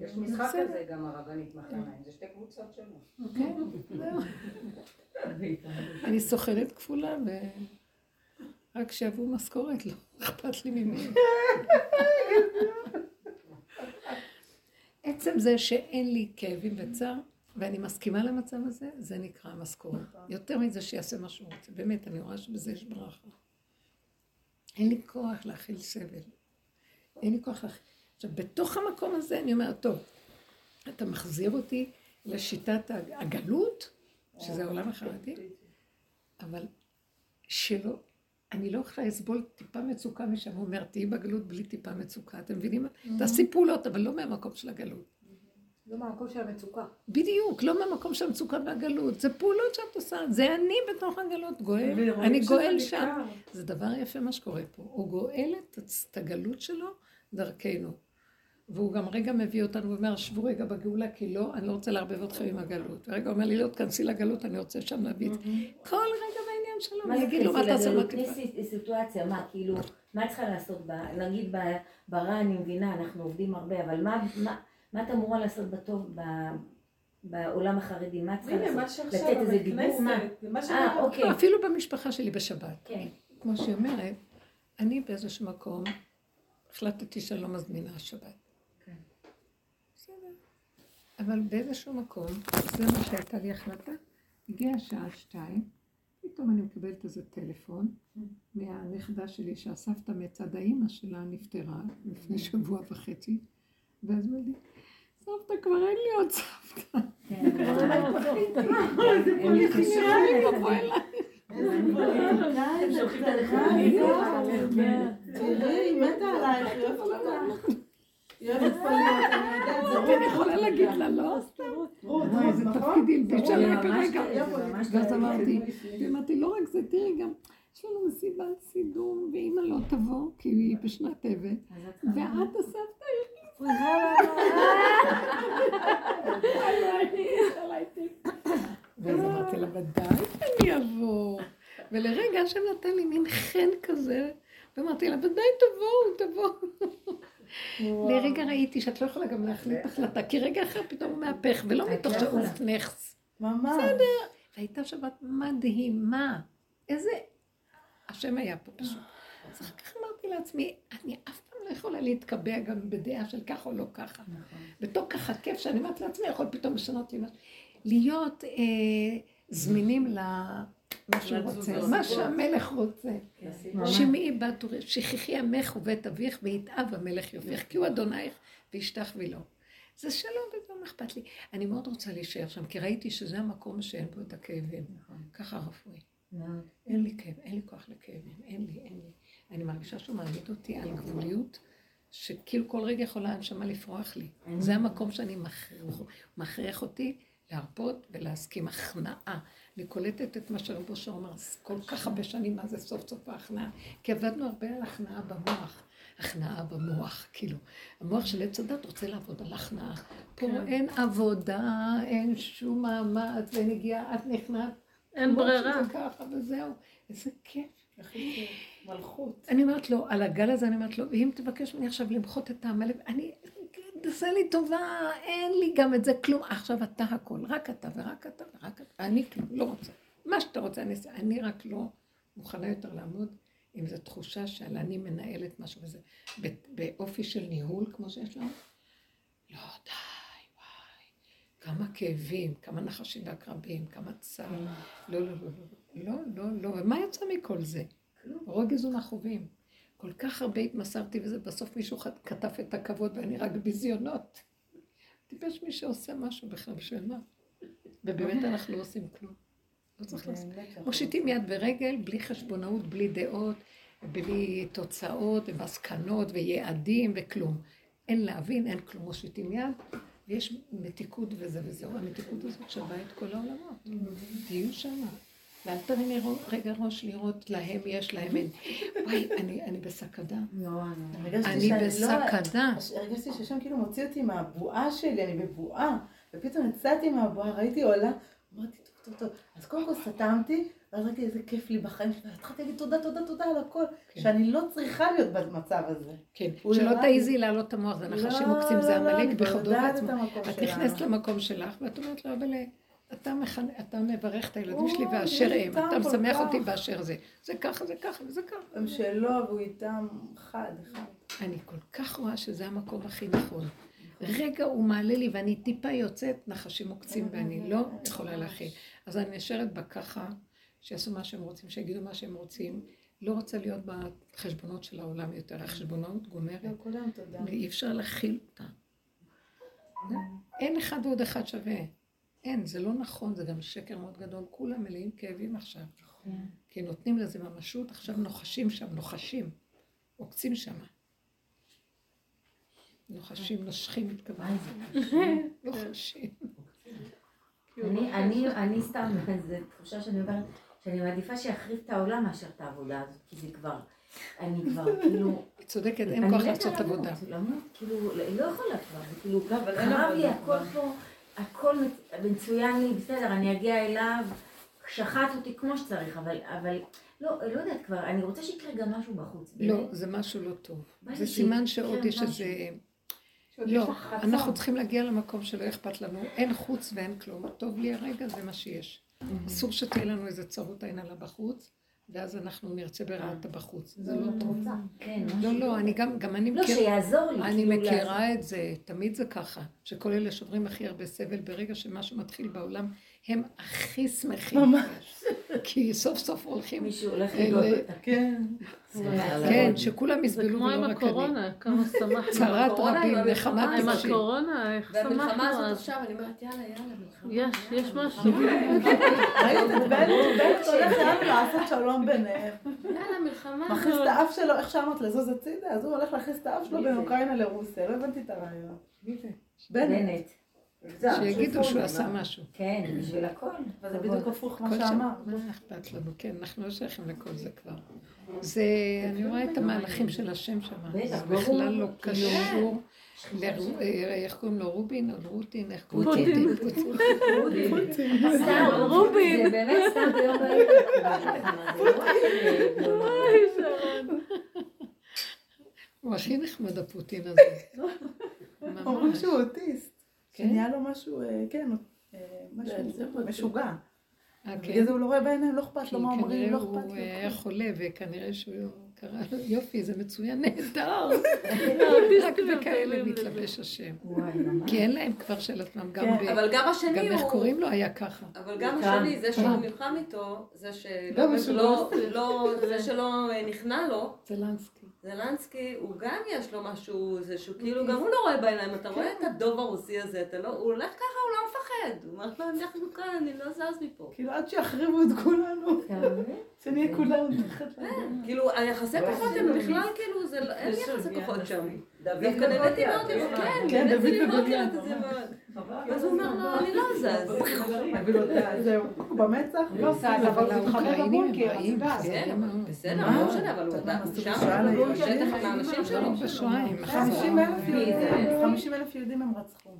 יש משחק. כזה גם הרבנית מחניים, זה שתי קבוצות שונות. כן, זהו. אני סוכנת כפולה, ורק שיבואו משכורת, לא אכפת לי ממי. עצם זה שאין לי כאבים וצער, ואני מסכימה למצב הזה, זה נקרא משכורת. יותר מזה שיעשה מה שהוא רוצה. באמת, אני רואה שבזה יש ברכה. אין לי כוח להכיל סבל. אין לי כוח להכיל... עכשיו, בתוך המקום הזה אני אומרת, טוב, אתה מחזיר אותי לשיטת הגלות, שזה העולם החרדי, אבל שלא, אני לא יכולה לסבול טיפה מצוקה משם, הוא אומר, תהיי בגלות בלי טיפה מצוקה, אתם מבינים? תעשי פעולות, אבל לא מהמקום של הגלות. לא מהמקום של המצוקה. בדיוק, לא מהמקום של המצוקה והגלות, זה פעולות שאת עושה, זה אני בתוך הגלות, גואל, אני גואל. שם. זה דבר יפה מה שקורה פה, הוא גואל את הגלות שלו דרכנו. והוא גם רגע מביא אותנו ואומר, שבו רגע בגאולה, כי לא, אני לא רוצה לערבב אתכם עם הגלות. ורגע הוא אומר לי, לא, תכנסי לגלות, אני רוצה שם להביא את כל רגע בעניין שלו, אני אגיד לו, מה תכנסי תעשה? בטיפה? תכניסי סיטואציה, מה, כאילו, מה צריכה לעשות, נגיד ברע אני מבינה, אנחנו עובדים הרבה, אבל מה- מה- מה את אמורה לעשות בטוב ב- בעולם החרדי? מה צריכה מה לעשות? לתת איזה דיבור? מה? אה, אוקיי. אפילו במשפחה שלי בשבת. כן. כמו שהיא אומרת, אני באיזשהו מקום החלטתי שאני לא מזמינה שבת. אבל באיזשהו מקום, זה מה שהייתה לי החלטה, הגיעה השעה שתיים, פתאום אני מקבלת איזה טלפון מהנכדה שלי שהסבתא מצד האימא שלה נפטרה לפני שבוע וחצי, ואז אמרה לי, סבתא כבר אין לי עוד סבתא. הם שולחים את הנכדים. תראי, היא מתה עלייך, היא אוהבת אותך. היא אוהבת פה להיות, אני יודעת, זה אני יכולה להגיד לה, לא? רות, נכון? הלבישה זה לה ממש כרגע. ככה, זה ממש ואז. אמרתי, ואמרתי, לא רק זה, תראי גם, יש לנו מסיבת סידום, ואמא לא תבוא, כי היא בשנת אבל, ואת הסבתא ואז אמרתי לה, ודאי שאני אבוא. ולרגע השם נתן לי מין חן כזה, ואמרתי לה, ודאי תבואו, תבואו. לרגע ראיתי שאת לא יכולה גם להחליט החלטה, כי רגע אחר פתאום הוא מהפך, ולא מתוך שעוף נכס. ממש. בסדר. והייתה שבת מדהימה. איזה... השם היה פה פשוט. אז אחר כך אמרתי לעצמי, אני אף פעם לא יכולה להתקבע גם בדעה של ככה או לא ככה. בתור ככה כיף שאני אומרת לעצמי, יכול פתאום לשנות לי משהו. להיות אה, זמינים למה שהוא רוצה. מה שהמלך רוצה. שמעי בת אורי, שכחי עמך ובית אביך ויתאב המלך יופך, כי הוא אדונייך וישתחווי לו. זה שלום וזה מה אכפת לי. אני מאוד רוצה להישאר שם, כי ראיתי שזה המקום שאין בו את הכאבים. ככה רפואי. אין לי כאב, אין לי כוח לכאבים, אין לי, אין לי. אני מרגישה שהוא מעמיד אותי על גבוליות, שכאילו כל רגע יכולה הנשמה לפרוח לי. זה המקום שאני מכריח אותי להרפות ולהסכים הכנעה. אני קולטת את מה שרבו אושר אומר, כל כך הרבה שנים, מה זה סוף סוף ההכנעה? כי עבדנו הרבה על הכנעה במוח. הכנעה במוח, כאילו. המוח של עץ הדת רוצה לעבוד על הכנעה. פה אין עבודה, אין שום מאמץ, ואין הגיעה, את נכנעת. אין ברירה. שזה ככה וזהו. איזה כיף. מלכות. אני אומרת לו, על הגל הזה אני אומרת לו, ואם תבקש ממני עכשיו למחות את העמלק, אני, תעשה לי טובה, אין לי גם את זה כלום. עכשיו אתה הכל, רק אתה ורק אתה ורק אתה, אני כלום, לא רוצה. מה שאתה רוצה אני אעשה, אני רק לא מוכנה יותר לעמוד עם זו תחושה שעל אני מנהלת משהו וזה, באופי של ניהול כמו שיש לנו. לא, די, וואי, כמה כאבים, כמה נחשים ועקרבים, כמה צער. לא, לא, לא, לא, לא, לא, לא, ומה יצא מכל זה? רוגז ומכאובים. כל כך הרבה התמסרתי וזה, בסוף מישהו כתב את הכבוד ואני רק ביזיונות. טיפש מי שעושה משהו בכלל, בשביל מה? ובאמת אנחנו לא עושים כלום. לא צריך לעשות. מושיטים יד ורגל, בלי חשבונאות, בלי דעות, בלי תוצאות ומסקנות ויעדים וכלום. אין להבין, אין כלום, מושיטים יד, ויש מתיקות וזה וזהו. המתיקות הזאת שווה את כל העולמות. תהיו שמה. ואל תרימי רו- רגע ראש לראות להם יש, להם אין. וואי, אני, בסכנה. אני בסכנה. הרגשתי שהשם כאילו מוציא אותי מהבועה שלי, אני בבועה. ופתאום יצאתי מהבועה, ראיתי עולה, אמרתי, טוב, טוב, טוב. אז קודם כל סתמתי, ואז ראיתי איזה כיף לי בחיים שלי, והתחלתי להגיד תודה, תודה, תודה על הכל, שאני לא צריכה להיות במצב הזה. כן, שלא תעיזי להעלות את המוח, זה נחשים מוקצים, זה לא, לא, עמלק אני בכבודו את בעצמו. את. נכנסת למקום שלך, ואת אומרת לו, אבל אתה מכנ- אתה מברך את הילדים שלי באשר הם, אתה משמח כך. אותי באשר זה. זה ככה, זה ככה וזה ככה. הם שלו, והוא איתם חד, אחד. אני כל כך רואה שזה המקום הכי נכון. רגע הוא מעלה לי ואני טיפה יוצאת, נחשים עוקצים ואני לא יכולה להכיל. אז אני נשארת בככה, שיעשו מה שהם רוצים, שיגידו מה שהם רוצים. לא רוצה להיות בחשבונות של העולם יותר. החשבונות גומרת. לכולם תודה. אי אפשר להכיל אותה. אין אחד ועוד אחד שווה. אין, זה לא נכון, זה גם שקר מאוד גדול. כולם מלאים כאבים עכשיו. כי נותנים לזה ממשות, עכשיו נוחשים שם, נוחשים, עוקצים שם. נוחשים, נושכים, התכוונתי. נוחשים. אני, אני, אני סתם, זו תחושה שאני אומרת, שאני מעדיפה שיחריב את העולם מאשר את העבודה הזאת, כי זה כבר, אני כבר כאילו... היא צודקת, אין כוח לעשות עבודה. למות, כאילו, לא לא יכולה כבר, זה כאילו, אבל אין חרב לי הכל פה, הכל מצ- מצוין לי, בסדר, אני אגיע אליו, שחט אותי כמו שצריך, אבל, אבל, לא, לא יודעת כבר, אני רוצה שיקרה גם משהו בחוץ. לא, באמת. זה משהו לא טוב. זה סימן שעוד יש. איזה... לא. אנחנו צריכים להגיע למקום שלא אכפת לנו. אין חוץ ואין כלום. טוב לי הרגע, זה מה שיש. אסור שתהיה לנו איזה צרות עין עלה בחוץ, ואז אנחנו נרצה ברעת בחוץ. זה לא טוב. כן, לא. לא, אני גם, גם אני לא, מכירה, שיעזור לי. אני כאילו, מכירה את זה, תמיד זה ככה, שכל אלה שעוברים הכי הרבה סבל, ברגע שמשהו מתחיל בעולם, הם הכי שמחים. ממש. כי סוף סוף הולכים, מישהו הולך לגלות אותה. כן. כן, שכולם זה יסבלו כמו ולא עם רק אני. הקורונה, כמה שמחנו. צרת רבים, עם נחמת המלחמה, עם נפשי. הקורונה, איך שמחנו והמלחמה הזאת. עכשיו, אני אומרת, יאללה, יאללה, מלחמה. יש, יש משהו. ראית את בנט, הולך לעשות שלום ביניהם. יאללה, מלחמה. מכניס את האף שלו, איך שאמרת, לזוז הצידה, אז הוא הולך להכניס את האף שלו בין אוקראינה לרוסיה, לא הבנתי את הרעיון. בנט. שיגידו שהוא עשה משהו. כן, בשביל הכל. אבל זה בדיוק הפוך מה כל שאמר. שם- מה אכפת לנו? כן, אנחנו לא שייכים לכל זה כבר. זה, אני רואה את המהלכים של השם שם. זה. בכלל לא כאילו, קשור. לרו- אה, איך קוראים לו? רובין או רוטין? איך קוראים פוטין. לו? פוטין. סתם, רובין. זה באמת סתם ביום בערב. לא אה, הוא הכי נחמד הפוטין הזה. אומרים שהוא אוטיסט. כן? שנהיה לו משהו, אה, כן, אה, משהו משוגע. אה, בגלל כן? זה הוא לא רואה בעיניים, לא אכפת כי לו מה אומרים, כנראה לא הוא אכפת לו. היה חולה, וכנראה שהוא קרא לו, יופי, זה מצוין, נהדר. רק בכאלה מתלבש השם. כי אין להם כבר של עצמם, גם כן, ב- אבל גם השני גם איך הוא... קוראים לו היה ככה. אבל גם. השני, זה שהוא כאן. נלחם איתו, זה שלא. לא- לא- נכנע לו, זלנסקי. הוא גם יש לו משהו, זה שהוא כאילו, גם הוא לא רואה בעיניים, אתה רואה את הדוב הרוסי הזה, אתה לא, הוא הולך ככה, מפחד, הוא אומר לו, אנחנו כאן, אני לא זז מפה. כאילו עד שיחריבו את כולנו? שנהיה כולנו תחת כאילו, היחסי כוחות הם בכלל, כאילו, זה לא- אין יחסי כוחות שם. דווקא נהניתי מאוד, לראות, כן, כן, דוד נהניתי לראות. את זה מאוד. אז הוא אומר לו, אני לא זז. זהו, במצח, לא, בסדר, אבל אבל הוא הם בבונקר, רעים, את יודעת. בסדר? לא משנה, אבל הוא הוא שם, הוא? בשטח עם האנשים שלו. לא בשואה, הם 50 אלף מי זה? יהודים, 50 אלף יהודים הם רצחו.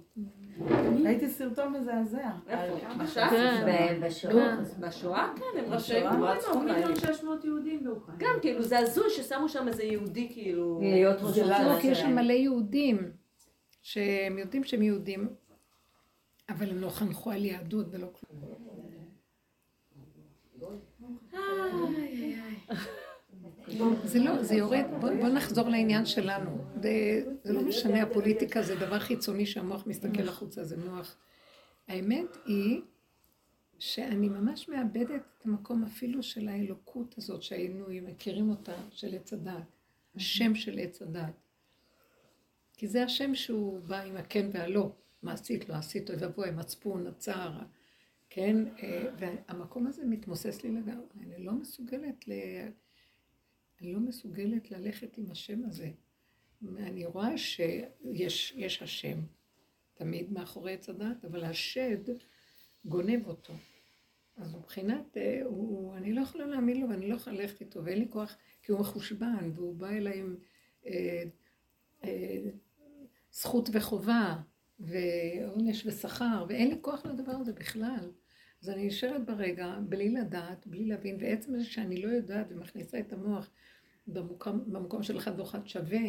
ראיתי סרטון מזעזע. איפה? בשואה. בשואה? כן, הם רשאים רצחו מיליון. שש מאות יהודים באוקראינה. גם, כאילו, זה הזוי ששמו שם איזה יהודי, כאילו... להיות ראש לא, כי יש שם. מלא יהודים, שהם יודעים שהם יהודים, אבל הם לא חנכו על יהדות ולא כלום. זה לא, זה יורד, בוא, בוא נחזור לעניין שלנו. זה, זה לא משנה, הפוליטיקה זה דבר חיצוני שהמוח מסתכל החוצה, זה מוח. האמת היא שאני ממש מאבדת את המקום אפילו של האלוקות הזאת שהיינו מכירים אותה, של עץ הדת, השם של עץ הדת. כי זה השם שהוא בא עם הכן והלא, מה עשית, לא עשית, אוי ואבוי, המצפון, הצער, כן? אה, והמקום הזה מתמוסס לי לגמרי, אני לא מסוגלת ל... אני לא מסוגלת ללכת עם השם הזה. אני רואה שיש יש השם תמיד מאחורי עץ הדת, אבל השד גונב אותו. אז מבחינת, אה, הוא, אני לא יכולה להאמין לו ואני לא יכולה ללכת איתו, ואין לי כוח, כי הוא מחושבן, והוא בא אליי עם אה, אה, זכות וחובה, ועונש ושכר, ואין לי כוח לדבר הזה בכלל. אז אני נשארת ברגע, בלי לדעת, בלי להבין, ועצם זה שאני לא יודעת ומכניסה את המוח במקום, במקום של אחד ואחד שווה,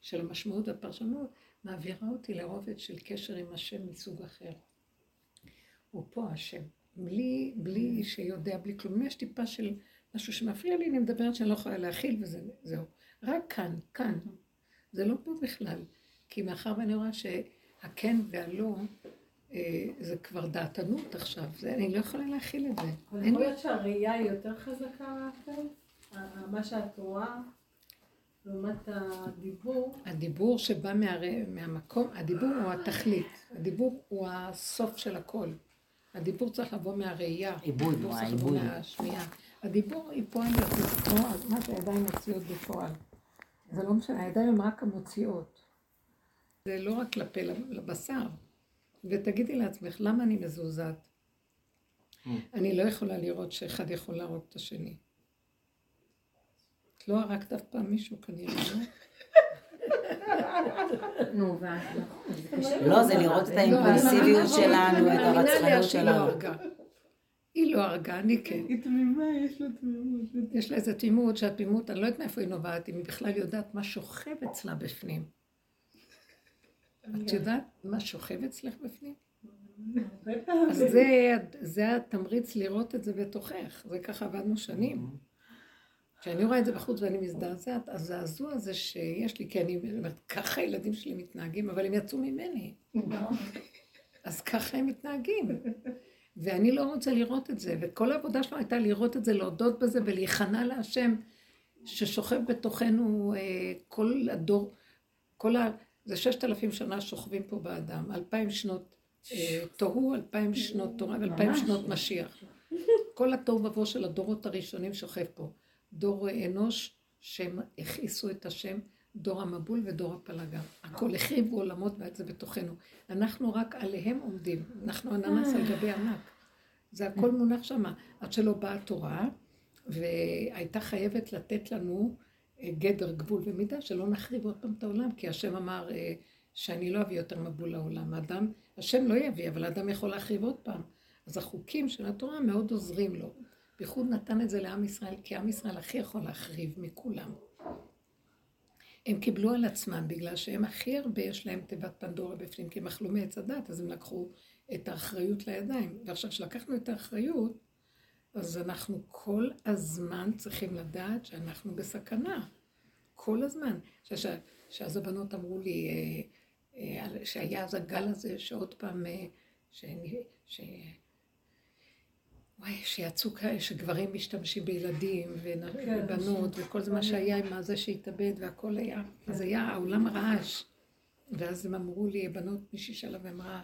של המשמעות והפרשנות, מעבירה אותי לרובד של קשר עם השם מסוג אחר. הוא פה השם. בלי, בלי שיודע, בלי כלום. אם יש טיפה של משהו שמפריע לי, אני מדברת שאני לא יכולה להכיל וזהו. רק כאן, כאן. זה לא פה בכלל. כי מאחר ואני רואה שהכן והלא, זה כבר דעתנות עכשיו. זה, אני לא יכולה להכיל את זה. אבל יכול לי... להיות שהראייה היא יותר חזקה מהכל? מה שאת רואה, לעומת הדיבור, הדיבור שבא מה, מהמקום, הדיבור הוא התכלית. הדיבור הוא הסוף של הכל. הדיבור צריך לבוא מהראייה. עיבוד, הדיבור צריך לבוא העיבוד. מהשמיעה. הדיבור היא פועל כמו מה שהידיים מוציאות בפועל. זה לא משנה, הידיים הן רק המוציאות. זה לא רק לפה, לבשר. ותגידי לעצמך, למה אני מזועזעת? אני לא יכולה לראות שאחד יכול להרוג את השני. את לא הרגת אף פעם מישהו כנראה, לא? נו, ואז לא, זה לראות את האימפולסיביות שלנו, את הרצחנות שלנו. היא לא הרגה, אני כן. היא תמימה, יש לה תמימות. יש לה איזו תמימות, שהתמימות, אני לא יודעת מאיפה היא נובעת, אם היא בכלל יודעת מה שוכב אצלה בפנים. את יודעת מה שוכב אצלך בפנים? אז זה, זה התמריץ לראות את זה בתוכך, זה ככה עבדנו שנים. כשאני רואה את זה בחוץ ואני מזדעזעת, הזעזוע הזה שיש לי, כי אני אומרת, ככה הילדים שלי מתנהגים, אבל הם יצאו ממני. אז ככה הם מתנהגים. ואני לא רוצה לראות את זה, וכל העבודה שלנו הייתה לראות את זה, להודות בזה ולהיכנע להשם ששוכב בתוכנו אה, כל הדור, כל ה... זה ששת אלפים שנה שוכבים פה באדם, אלפיים שנות אה, תוהו, אלפיים שנות תורה ואלפיים שנות משיח. כל התוהו ובוהו של הדורות הראשונים שוכב פה. דור אנוש שהם הכעיסו את השם, דור המבול ודור הפלגה. הכל החריבו עולמות ואת זה בתוכנו. אנחנו רק עליהם עומדים, אנחנו אננס על גבי ענק. זה הכל מונח שם. עד שלא באה התורה, והייתה חייבת לתת לנו גדר, גבול ומידה, שלא נחריב עוד פעם את העולם, כי השם אמר אה, שאני לא אביא יותר מבול לעולם. האדם, השם לא יביא, אבל האדם יכול להחריב עוד פעם. אז החוקים של התורה מאוד עוזרים לו. בייחוד נתן את זה לעם ישראל, כי עם ישראל הכי יכול להחריב מכולם. הם קיבלו על עצמם, בגלל שהם הכי הרבה יש להם תיבת פנדורה בפנים, כי הם אכלו מעץ הדת, אז הם לקחו את האחריות לידיים. ועכשיו כשלקחנו את האחריות, אז אנחנו כל הזמן צריכים לדעת שאנחנו בסכנה. כל הזמן. שאז הבנות אמרו לי, אה, אה, שהיה אז הגל הזה, שעוד פעם, אה, שאני, ש... וואי, שיצאו כאלה שגברים משתמשים בילדים כן, ובנות וכל זה מה שהיה עם הזה שהתאבד והכל היה, כן. אז היה העולם רעש. ואז הם אמרו לי, בנות, מישהי שאלה ואמרה,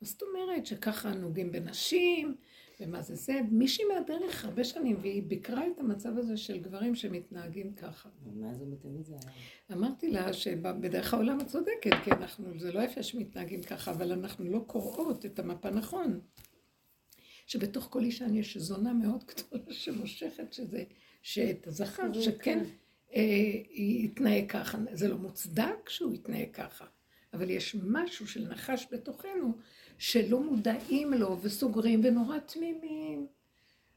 מה זאת אומרת שככה נוגעים בנשים, ומה זה זה? מישהי מהדרך הרבה שנים, והיא ביקרה את המצב הזה של גברים שמתנהגים ככה. ומה זה מתאבד זה היה? אמרתי לה שבדרך העולם את צודקת, כי אנחנו, זה לא יפה שמתנהגים ככה, אבל אנחנו לא קוראות את המפה נכון. שבתוך כל אישה יש זונה מאוד גדולה שמושכת שזה, שאת הזכר שכן אה, יתנהג ככה, זה לא מוצדק שהוא יתנהג ככה, אבל יש משהו של נחש בתוכנו שלא מודעים לו וסוגרים ונורא תמימים.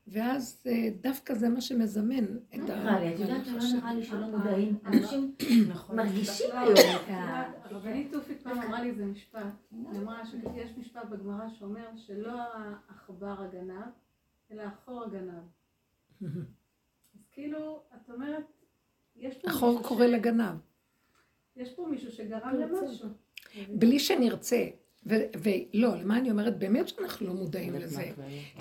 ואז אה, דווקא זה מה שמזמן את ה... נראה לי, את יודעת, לא נראה לי שלא מודעים. אנשים נכון. מרגישים היום את ה... הרבנית תופית פעם אמרה לי איזה משפט. היא אמרה שיש משפט בגמרא שאומר שלא העכבר הגנב, אלא החור הגנב. אז כאילו, את אומרת, יש פה החור קורא לגנב. יש פה מישהו שגרם למשהו. בלי שנרצה. ולא, למה אני אומרת? באמת שאנחנו לא מודעים לזה.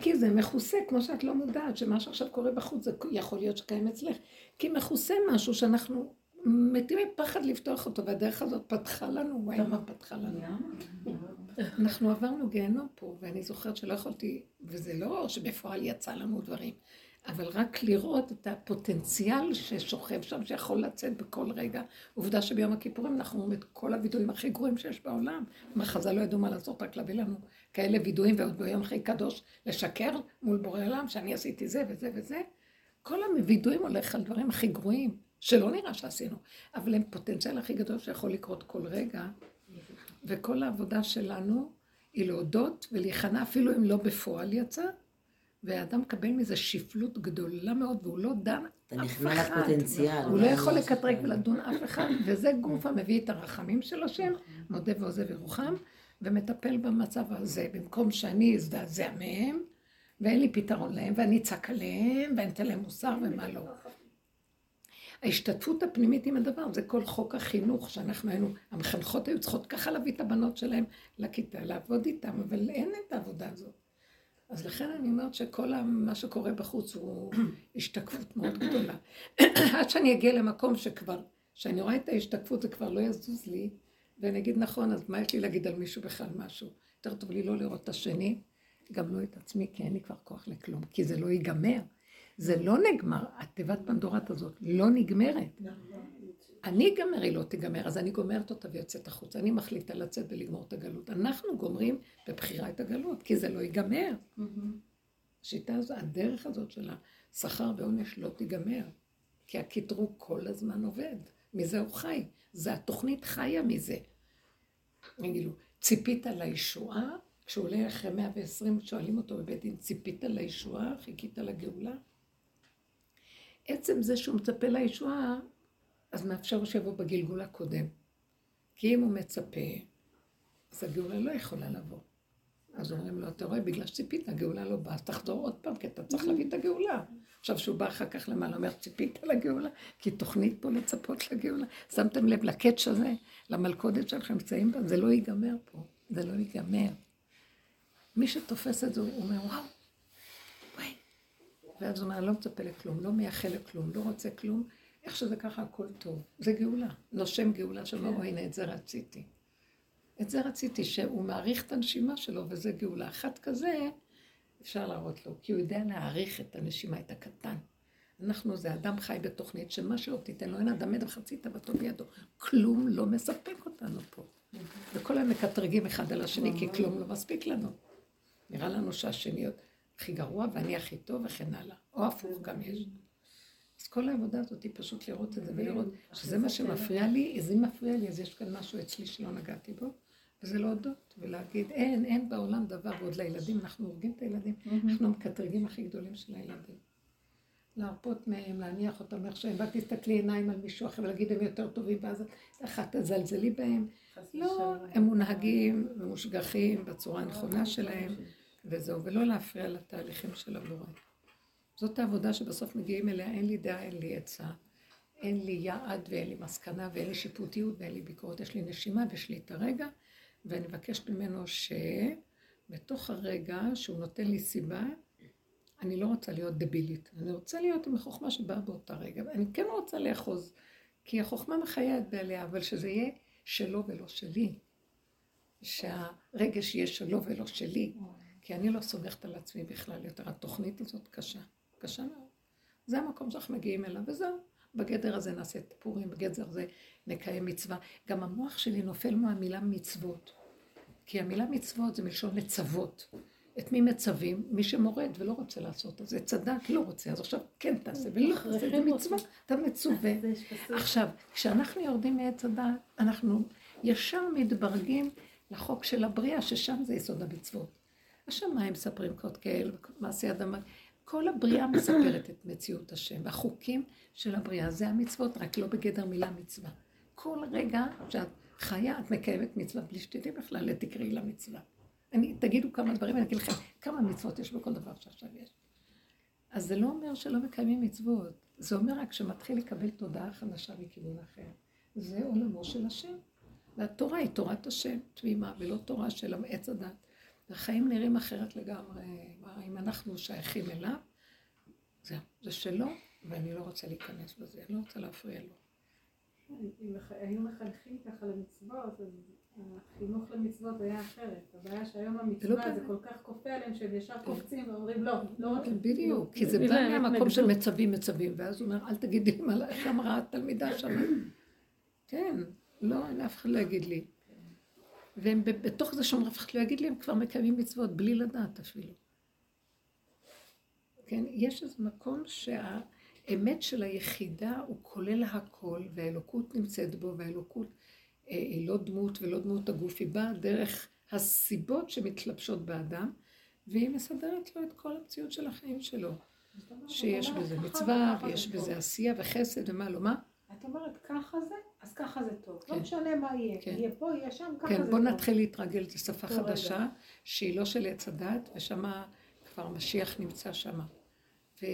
כי זה מכוסה, כמו שאת לא מודעת, שמה שעכשיו קורה בחוץ, זה יכול להיות שקיים אצלך. כי מכוסה משהו שאנחנו מתים מפחד לפתוח אותו, והדרך הזאת פתחה לנו, וואי, מה פתחה לנו? אנחנו עברנו גיהנום פה, ואני זוכרת שלא יכולתי, וזה לא שבפועל יצא לנו דברים. אבל רק לראות את הפוטנציאל ששוכב שם, שיכול לצאת בכל רגע. עובדה שביום הכיפורים אנחנו רואים את כל הווידויים הכי גרועים שיש בעולם. מה חז"ל לא ידעו מה לעשות, רק להביא לנו כאלה וידויים, ועוד ביום הכי קדוש לשקר מול בורא עולם, שאני עשיתי זה וזה וזה. כל הווידויים הולך על דברים הכי גרועים, שלא נראה שעשינו, אבל הם פוטנציאל הכי גדול שיכול לקרות כל רגע. וכל העבודה שלנו היא להודות ולהיכנע, אפילו אם לא בפועל יצא, והאדם מקבל מזה שפלות גדולה מאוד, והוא לא דן אתה נכנע לפוטנציאל. הוא לא יכול לקטרק ולדון אף אחד, וזה גוף המביא את הרחמים של השם, מודה ועוזב ירוחם, ומטפל במצב הזה, במקום שאני אזדעזע מהם, ואין לי פתרון להם, ואני אצעק עליהם, ואני אתן להם מוסר ומה לא. ההשתתפות הפנימית עם הדבר, זה כל חוק החינוך שאנחנו היינו, המחנכות היו צריכות ככה להביא את הבנות שלהם לכיתה, לעבוד איתם, אבל אין את העבודה הזאת. אז לכן אני אומרת שכל מה שקורה בחוץ הוא השתקפות מאוד גדולה. עד שאני אגיע למקום שכבר, כשאני רואה את ההשתקפות זה כבר לא יזוז לי, ואני אגיד נכון, אז מה יש לי להגיד על מישהו בכלל משהו? יותר טוב לי לא לראות את השני, גם לא את עצמי, כי אין לי כבר כוח לכלום, כי זה לא ייגמר. זה לא נגמר, התיבת פנדורת הזאת לא נגמרת. אני אגמר, היא לא תיגמר, אז אני גומרת אותה ויוצאת החוצה. אני מחליטה לצאת ולגמור את הגלות. אנחנו גומרים בבחירה את הגלות, כי זה לא ייגמר. השיטה הזאת, הדרך הזאת של השכר ועונש לא תיגמר, כי הקטרוג כל הזמן עובד. מזה הוא חי. זה התוכנית חיה מזה. כאילו, ציפית לישועה? כשהוא עולה אחרי 120, שואלים אותו בבית דין, ציפית לישועה? חיכית לגאולה? עצם זה שהוא מצפה לישועה, אז מאפשר שיבוא בגלגול הקודם. כי אם הוא מצפה, אז הגאולה לא יכולה לבוא. אז אומרים לו, אתה רואה, בגלל שציפית, הגאולה לא באה, תחזור עוד פעם, כי אתה צריך להביא את הגאולה. עכשיו, שהוא בא אחר כך למעלה, אומר, ציפית לגאולה? כי תוכנית פה לצפות לגאולה. שמתם לב לקאץ' הזה, למלכודת שלכם נמצאים בה? זה לא ייגמר פה, זה לא ייגמר. מי שתופס את זה, הוא אומר, וואו, וואי. ואז הוא אומר, לא מצפה לכלום, לא מייחל לכלום, לא רוצה כלום, איך שזה ככה, הכל טוב. זה גאולה. נושם גאולה שאומר, אוי, הנה, את זה רציתי. את זה רציתי, שהוא מעריך את הנשימה שלו, וזה גאולה. אחת כזה, אפשר להראות לו, כי הוא יודע להעריך את הנשימה, את הקטן. אנחנו זה אדם חי בתוכנית שמה שלא תיתן לו, אין אדם עד וחצי תאוותו בידו. כלום לא מספק אותנו פה. וכל היום מקטרגים אחד על השני, כי כלום לא מספיק לנו. נראה לנו שהשני הכי גרוע ואני הכי טוב וכן הלאה. או הפוך גם יש. כל העבודה הזאת היא פשוט לראות את זה ולראות שזה מה שמפריע לי, אז אם מפריע לי, אז יש כאן משהו אצלי שלא נגעתי בו, וזה להודות ולהגיד, אין, אין בעולם דבר, ועוד לילדים, אנחנו הורגים את הילדים, אנחנו המקטרגים הכי גדולים של הילדים. להרפות מהם, להניח אותם איך שהם, ואת תסתכלי עיניים על מישהו אחר ולהגיד הם יותר טובים, ואז אחת תזלזלי בהם. לא, הם מונהגים ומושגחים בצורה הנכונה שלהם, וזהו, ולא להפריע לתהליכים של הבורא. זאת העבודה שבסוף מגיעים אליה, אין לי דעה, אין לי עצה, אין לי יעד ואין לי מסקנה ואין לי שיפוטיות ואין לי ביקורת, יש לי נשימה ויש לי את הרגע, ואני מבקשת ממנו שבתוך הרגע שהוא נותן לי סיבה, אני לא רוצה להיות דבילית, אני רוצה להיות עם החוכמה שבאה באותה רגע, ואני כן רוצה לאחוז, כי החוכמה מחייאת בעליה, אבל שזה יהיה שלו ולא שלי, שהרגש יהיה שלו ולא שלי, כי אני לא סומכת על עצמי בכלל יותר, התוכנית הזאת קשה. קשה מאוד. זה המקום שאנחנו מגיעים אליו, וזהו. בגדר הזה נעשה את פורים, בגדר הזה נקיים מצווה. גם המוח שלי נופל מהמילה מצוות. כי המילה מצוות זה מלשון לצוות. את מי מצווים? מי שמורד ולא רוצה לעשות. אז עץ הדת לא רוצה, אז עכשיו כן תעשה, ולא תעשה, זה מצווה, אתה מצווה. עכשיו, כשאנחנו יורדים מעץ הדת, אנחנו ישר מתברגים לחוק של הבריאה, ששם זה יסוד המצוות. השמיים מספרים קוד כאל, מעשי אדמה. כל הבריאה מספרת את מציאות השם, והחוקים של הבריאה זה המצוות, רק לא בגדר מילה מצווה. כל רגע שאת חיה, את מקיימת מצווה בלי שתדעי בכלל, תקראי למצווה. אני, תגידו כמה דברים, אני אגיד לכם כמה מצוות יש בכל דבר שעכשיו יש. אז זה לא אומר שלא מקיימים מצוות, זה אומר רק שמתחיל לקבל תודעה חדשה מכיוון אחר. זה עולמו של השם. והתורה היא תורת השם, תמימה, ולא תורה של עץ הדת. החיים נראים אחרת לגמרי, אם אנחנו שייכים אליו, זהו, זה שלו, ואני לא רוצה להיכנס בזה, אני לא רוצה להפריע לו. אם היו מחנכים ככה למצוות, אז החינוך למצוות היה אחרת. הבעיה שהיום המצווה זה כל כך כופה עליהם שהם ישר קופצים ואומרים לא, לא רוצים. בדיוק, כי זה בא מהמקום של מצווים מצווים, ואז הוא אומר, אל תגידי לי מה, איך אמרה התלמידה שם. כן, לא, אף אחד לא יגיד לי. והם בתוך זה שאומרים, אף אחד לא יגיד לי, הם כבר מקיימים מצוות, בלי לדעת אפילו. כן, יש איזה מקום שהאמת של היחידה הוא כולל הכל, והאלוקות נמצאת בו, והאלוקות אה, היא לא דמות ולא דמות הגוף, היא באה דרך הסיבות שמתלבשות באדם, והיא מסדרת לו את כל המציאות של החיים שלו. שיש בזה מצווה, ויש בזה עשייה וחסד, ומה לא מה. את אומרת, ככה זה, אז ככה זה טוב. לא משנה מה יהיה. כן. יהיה פה, יהיה שם, ככה כן, זה טוב. בוא נתחיל להתרגל אותו רגע. חדשה, שהיא לא של עץ הדת, ושמה כבר משיח נמצא שמה. ו,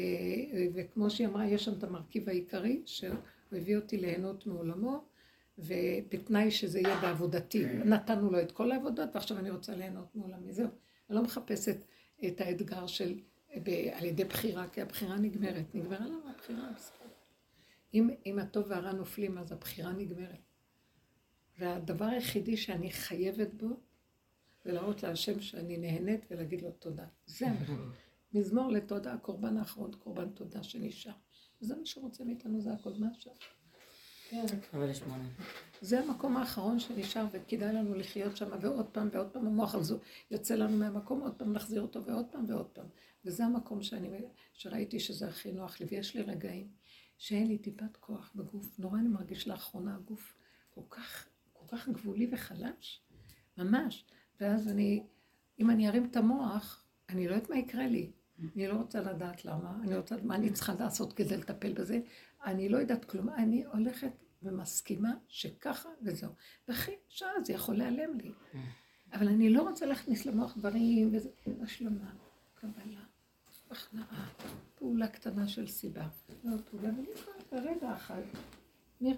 וכמו שהיא אמרה, יש שם את המרכיב העיקרי, שהוא הביא אותי ליהנות מעולמו, ובתנאי שזה יהיה בעבודתי. נתנו לו את כל העבודות, ועכשיו אני רוצה ליהנות מעולמי. זהו. אני לא מחפשת את האתגר של, ב, על ידי בחירה, כי הבחירה נגמרת. נגמרה לנו הבחירה, בסדר. אם, אם הטוב והרע נופלים, אז הבחירה נגמרת. והדבר היחידי שאני חייבת בו, זה להראות להשם שאני נהנית ולהגיד לו תודה. זה המחיר. מזמור לתודה, הקורבן האחרון, קורבן תודה שנשאר. וזה מה שרוצה מאיתנו, זה הכל, מה עכשיו? כן. זה המקום האחרון שנשאר, וכדאי לנו לחיות שם, ועוד פעם ועוד פעם המוח הזה יוצא לנו מהמקום, עוד פעם להחזיר אותו, ועוד פעם ועוד פעם. וזה המקום שאני, שראיתי שזה הכי נוח לי, ויש לי רגעים שאין לי טיפת כוח בגוף. נורא אני מרגיש לאחרונה, הגוף כל כך, כל כך גבולי וחלש, ממש. ואז אני, אם אני ארים את המוח, אני לא יודעת מה יקרה לי. אני לא רוצה לדעת למה, אני רוצה מה אני צריכה לעשות כדי לטפל בזה. אני לא יודעת כלום, אני הולכת ומסכימה שככה וזהו. ואחרי שעה זה יכול להיעלם לי. אבל אני לא רוצה להכניס למוח דברים וזה, השלמה, קבלה, הכנעה, פעולה קטנה של סיבה. לא פעולה, ונראה ברגע אחד. נראה,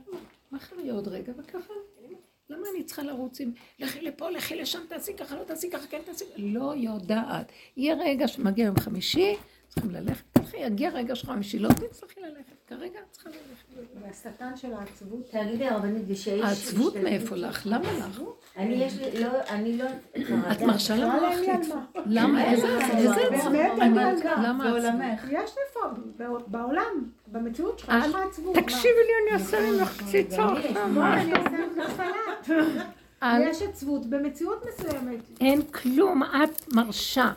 מה אחרי עוד רגע, וככה, למה אני צריכה לרוץ עם לכי לפה, לכי לשם, תעשי ככה, לא תעשי ככה, כן תעשי, לא יודעת. יהיה רגע שמגיע יום חמישי, צריכים ללכת, ככה יגיע רגע של חמישי, לא תצטרכי ללכת, כרגע את צריכה ללכת. והשטן של העצבות. תגידי הרבנית, ושיש... העצבות מאיפה לך? למה לך? אני יש לי, לא, אני לא... את מרשה למוח למה? איזה עצבות? באמת, אני על למה בעולמך. יש לי פה, בעולם, במציאות שלך, יש לך עצבות. תקשיבי לי, אני עושה ממך קציצות. אני עושה ממך סלט. יש עצבות במציאות מסוימת. אין כלום, את מרשה.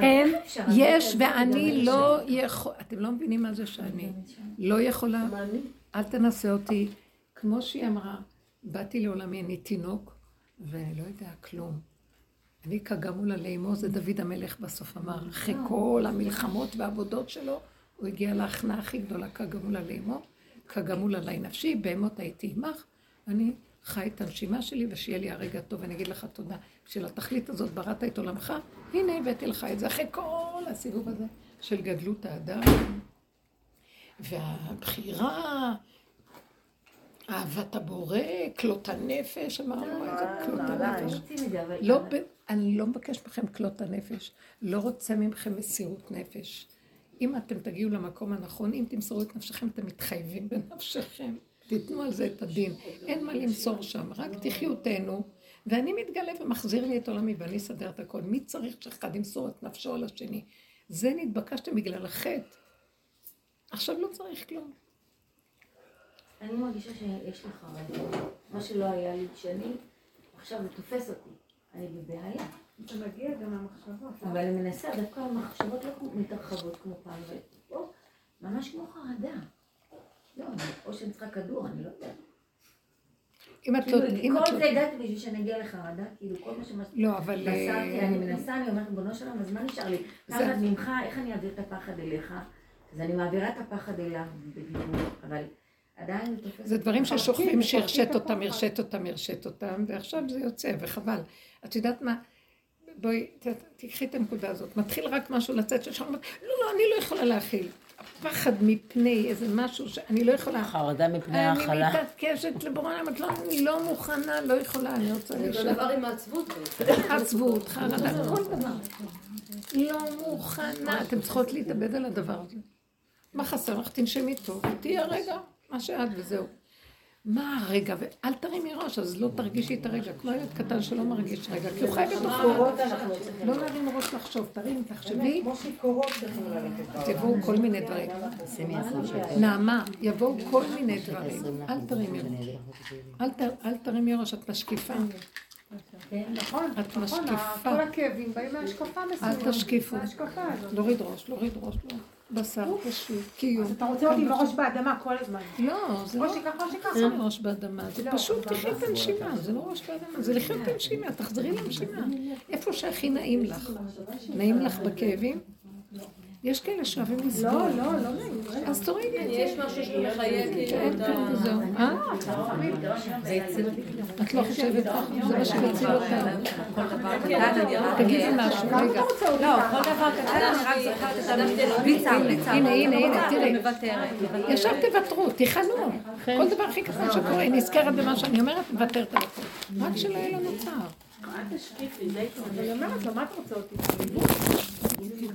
אין, יש ואני לא יכול, אתם לא מבינים מה זה שאני לא יכולה, אל תנסה אותי, כמו שהיא אמרה, באתי לעולמי, אני תינוק, ואני לא יודע כלום. אני כגמול עלי אמו, זה דוד המלך בסוף אמר, אחרי כל המלחמות והעבודות שלו, הוא הגיע להכנעה הכי גדולה כגמול עלי אמו, כגמול עלי נפשי, בהמות הייתי עמך, אני חי את הנשימה שלי, ושיהיה לי הרגע טוב, ואני אגיד לך תודה. בשביל התכלית הזאת בראת את עולמך, הנה הבאתי לך את זה, אחרי כל הסיבוב הזה של גדלות האדם, והבחירה, אהבת הבורא, כלות הנפש, אמרנו איזה כלות הנפש. לא, אני לא מבקש מכם כלות הנפש, לא רוצה מכם מסירות נפש. אם אתם תגיעו למקום הנכון, אם תמסרו את נפשכם, אתם מתחייבים בנפשכם. תיתנו על זה את הדין. אין מה למסור שם, רק תחיו, תהנו. ואני מתגלה ומחזיר לי את עולמי, ואני אסדר את הכל. מי צריך שאחד ימסור את נפשו על השני? זה נתבקשתם בגלל החטא. עכשיו לא צריך כלום. אני מרגישה שיש לי חרדה. מה שלא היה לי כשאני, עכשיו זה תופס אותי. אני בבעיה. זה מגיע גם מהמחשבות. אבל אני מנסה, דווקא המחשבות לא מתרחבות כמו פעם, ממש כמו חרדה. לא, או שאני צריכה כדור, אני לא יודעת. אם את לא... כאילו, כל זה הגעתי בשביל שאני אגיע לחרדה, כאילו כל מה שמסרתי, לא, אבל... אני מנסה, אני אומרת, בנו שלום, אז מה נשאר לי? פחד ממך, איך אני אעביר את הפחד אליך? אז אני מעבירה את הפחד אליו בדיבור, אבל עדיין זה דברים ששוכבים שהרשת אותם, הרשת אותם, הרשת אותם, ועכשיו זה יוצא, וחבל. את יודעת מה? בואי, תקחי את הנקודה הזאת. מתחיל רק משהו לצאת של שם, לא, לא, אני לא יכולה להכיל. פחד מפני איזה משהו שאני לא יכולה. חרדה מפני ההכלה. אני מתעקשת לבורא למה אני לא מוכנה, לא יכולה, אני רוצה להישאר. זה דבר עם העצבות. עצבות, חרדה, כל דבר. לא מוכנה. אתן צריכות להתאבד על הדבר הזה. מה חסר לך? תנשמי טוב, תהיה רגע, מה שאת וזהו. מה הרגע, ואל תרימי ראש, אז לא תרגישי את הרגע, כמו ילד קטן שלא מרגיש רגע, כי הוא חי בתוכו. לא להרים ראש לחשוב, תרים, תחשבי. יבואו כל מיני דברים. נעמה, יבואו כל מיני דברים. אל תרימי ראש. אל תרימי ראש, את משקיפה. נכון, את נכון, משקיפה. כל הכאבים באים מהשקפה מסוימת. אל תשקיפו. להוריד ראש, להוריד ראש. בשר פשוט, קיום. אז אתה רוצה אותי עם הראש באדמה כל הזמן. לא, זה לא... או שככה או שככה. לא ראש באדמה, זה פשוט תחי את הנשימה, זה לא ראש באדמה, זה לחיות את הנשימה, תחזרי לנשימה. איפה שהכי נעים לך. נעים לך בכאבים? יש כאלה שאוהבים לסבול. לא, לא, לא נעים. אז תורידי את זה. יש משהו שמחייב אין כלום וזהו. אה? את לא חושבת ככה? זה מה שמציל אותנו. תגידי משהו, רגע. לא, כל דבר קטן, אני רק זוכרת את הביצה, הנה, הנה, הנה, תראי. ישר תוותרו, תיכנו. כל דבר הכי קטן שקורה, נזכרת במה שאני אומרת, מוותרת על הכול. רק שלא יהיה לנו צער. אני אומרת לו, מה אתה רוצה אותי?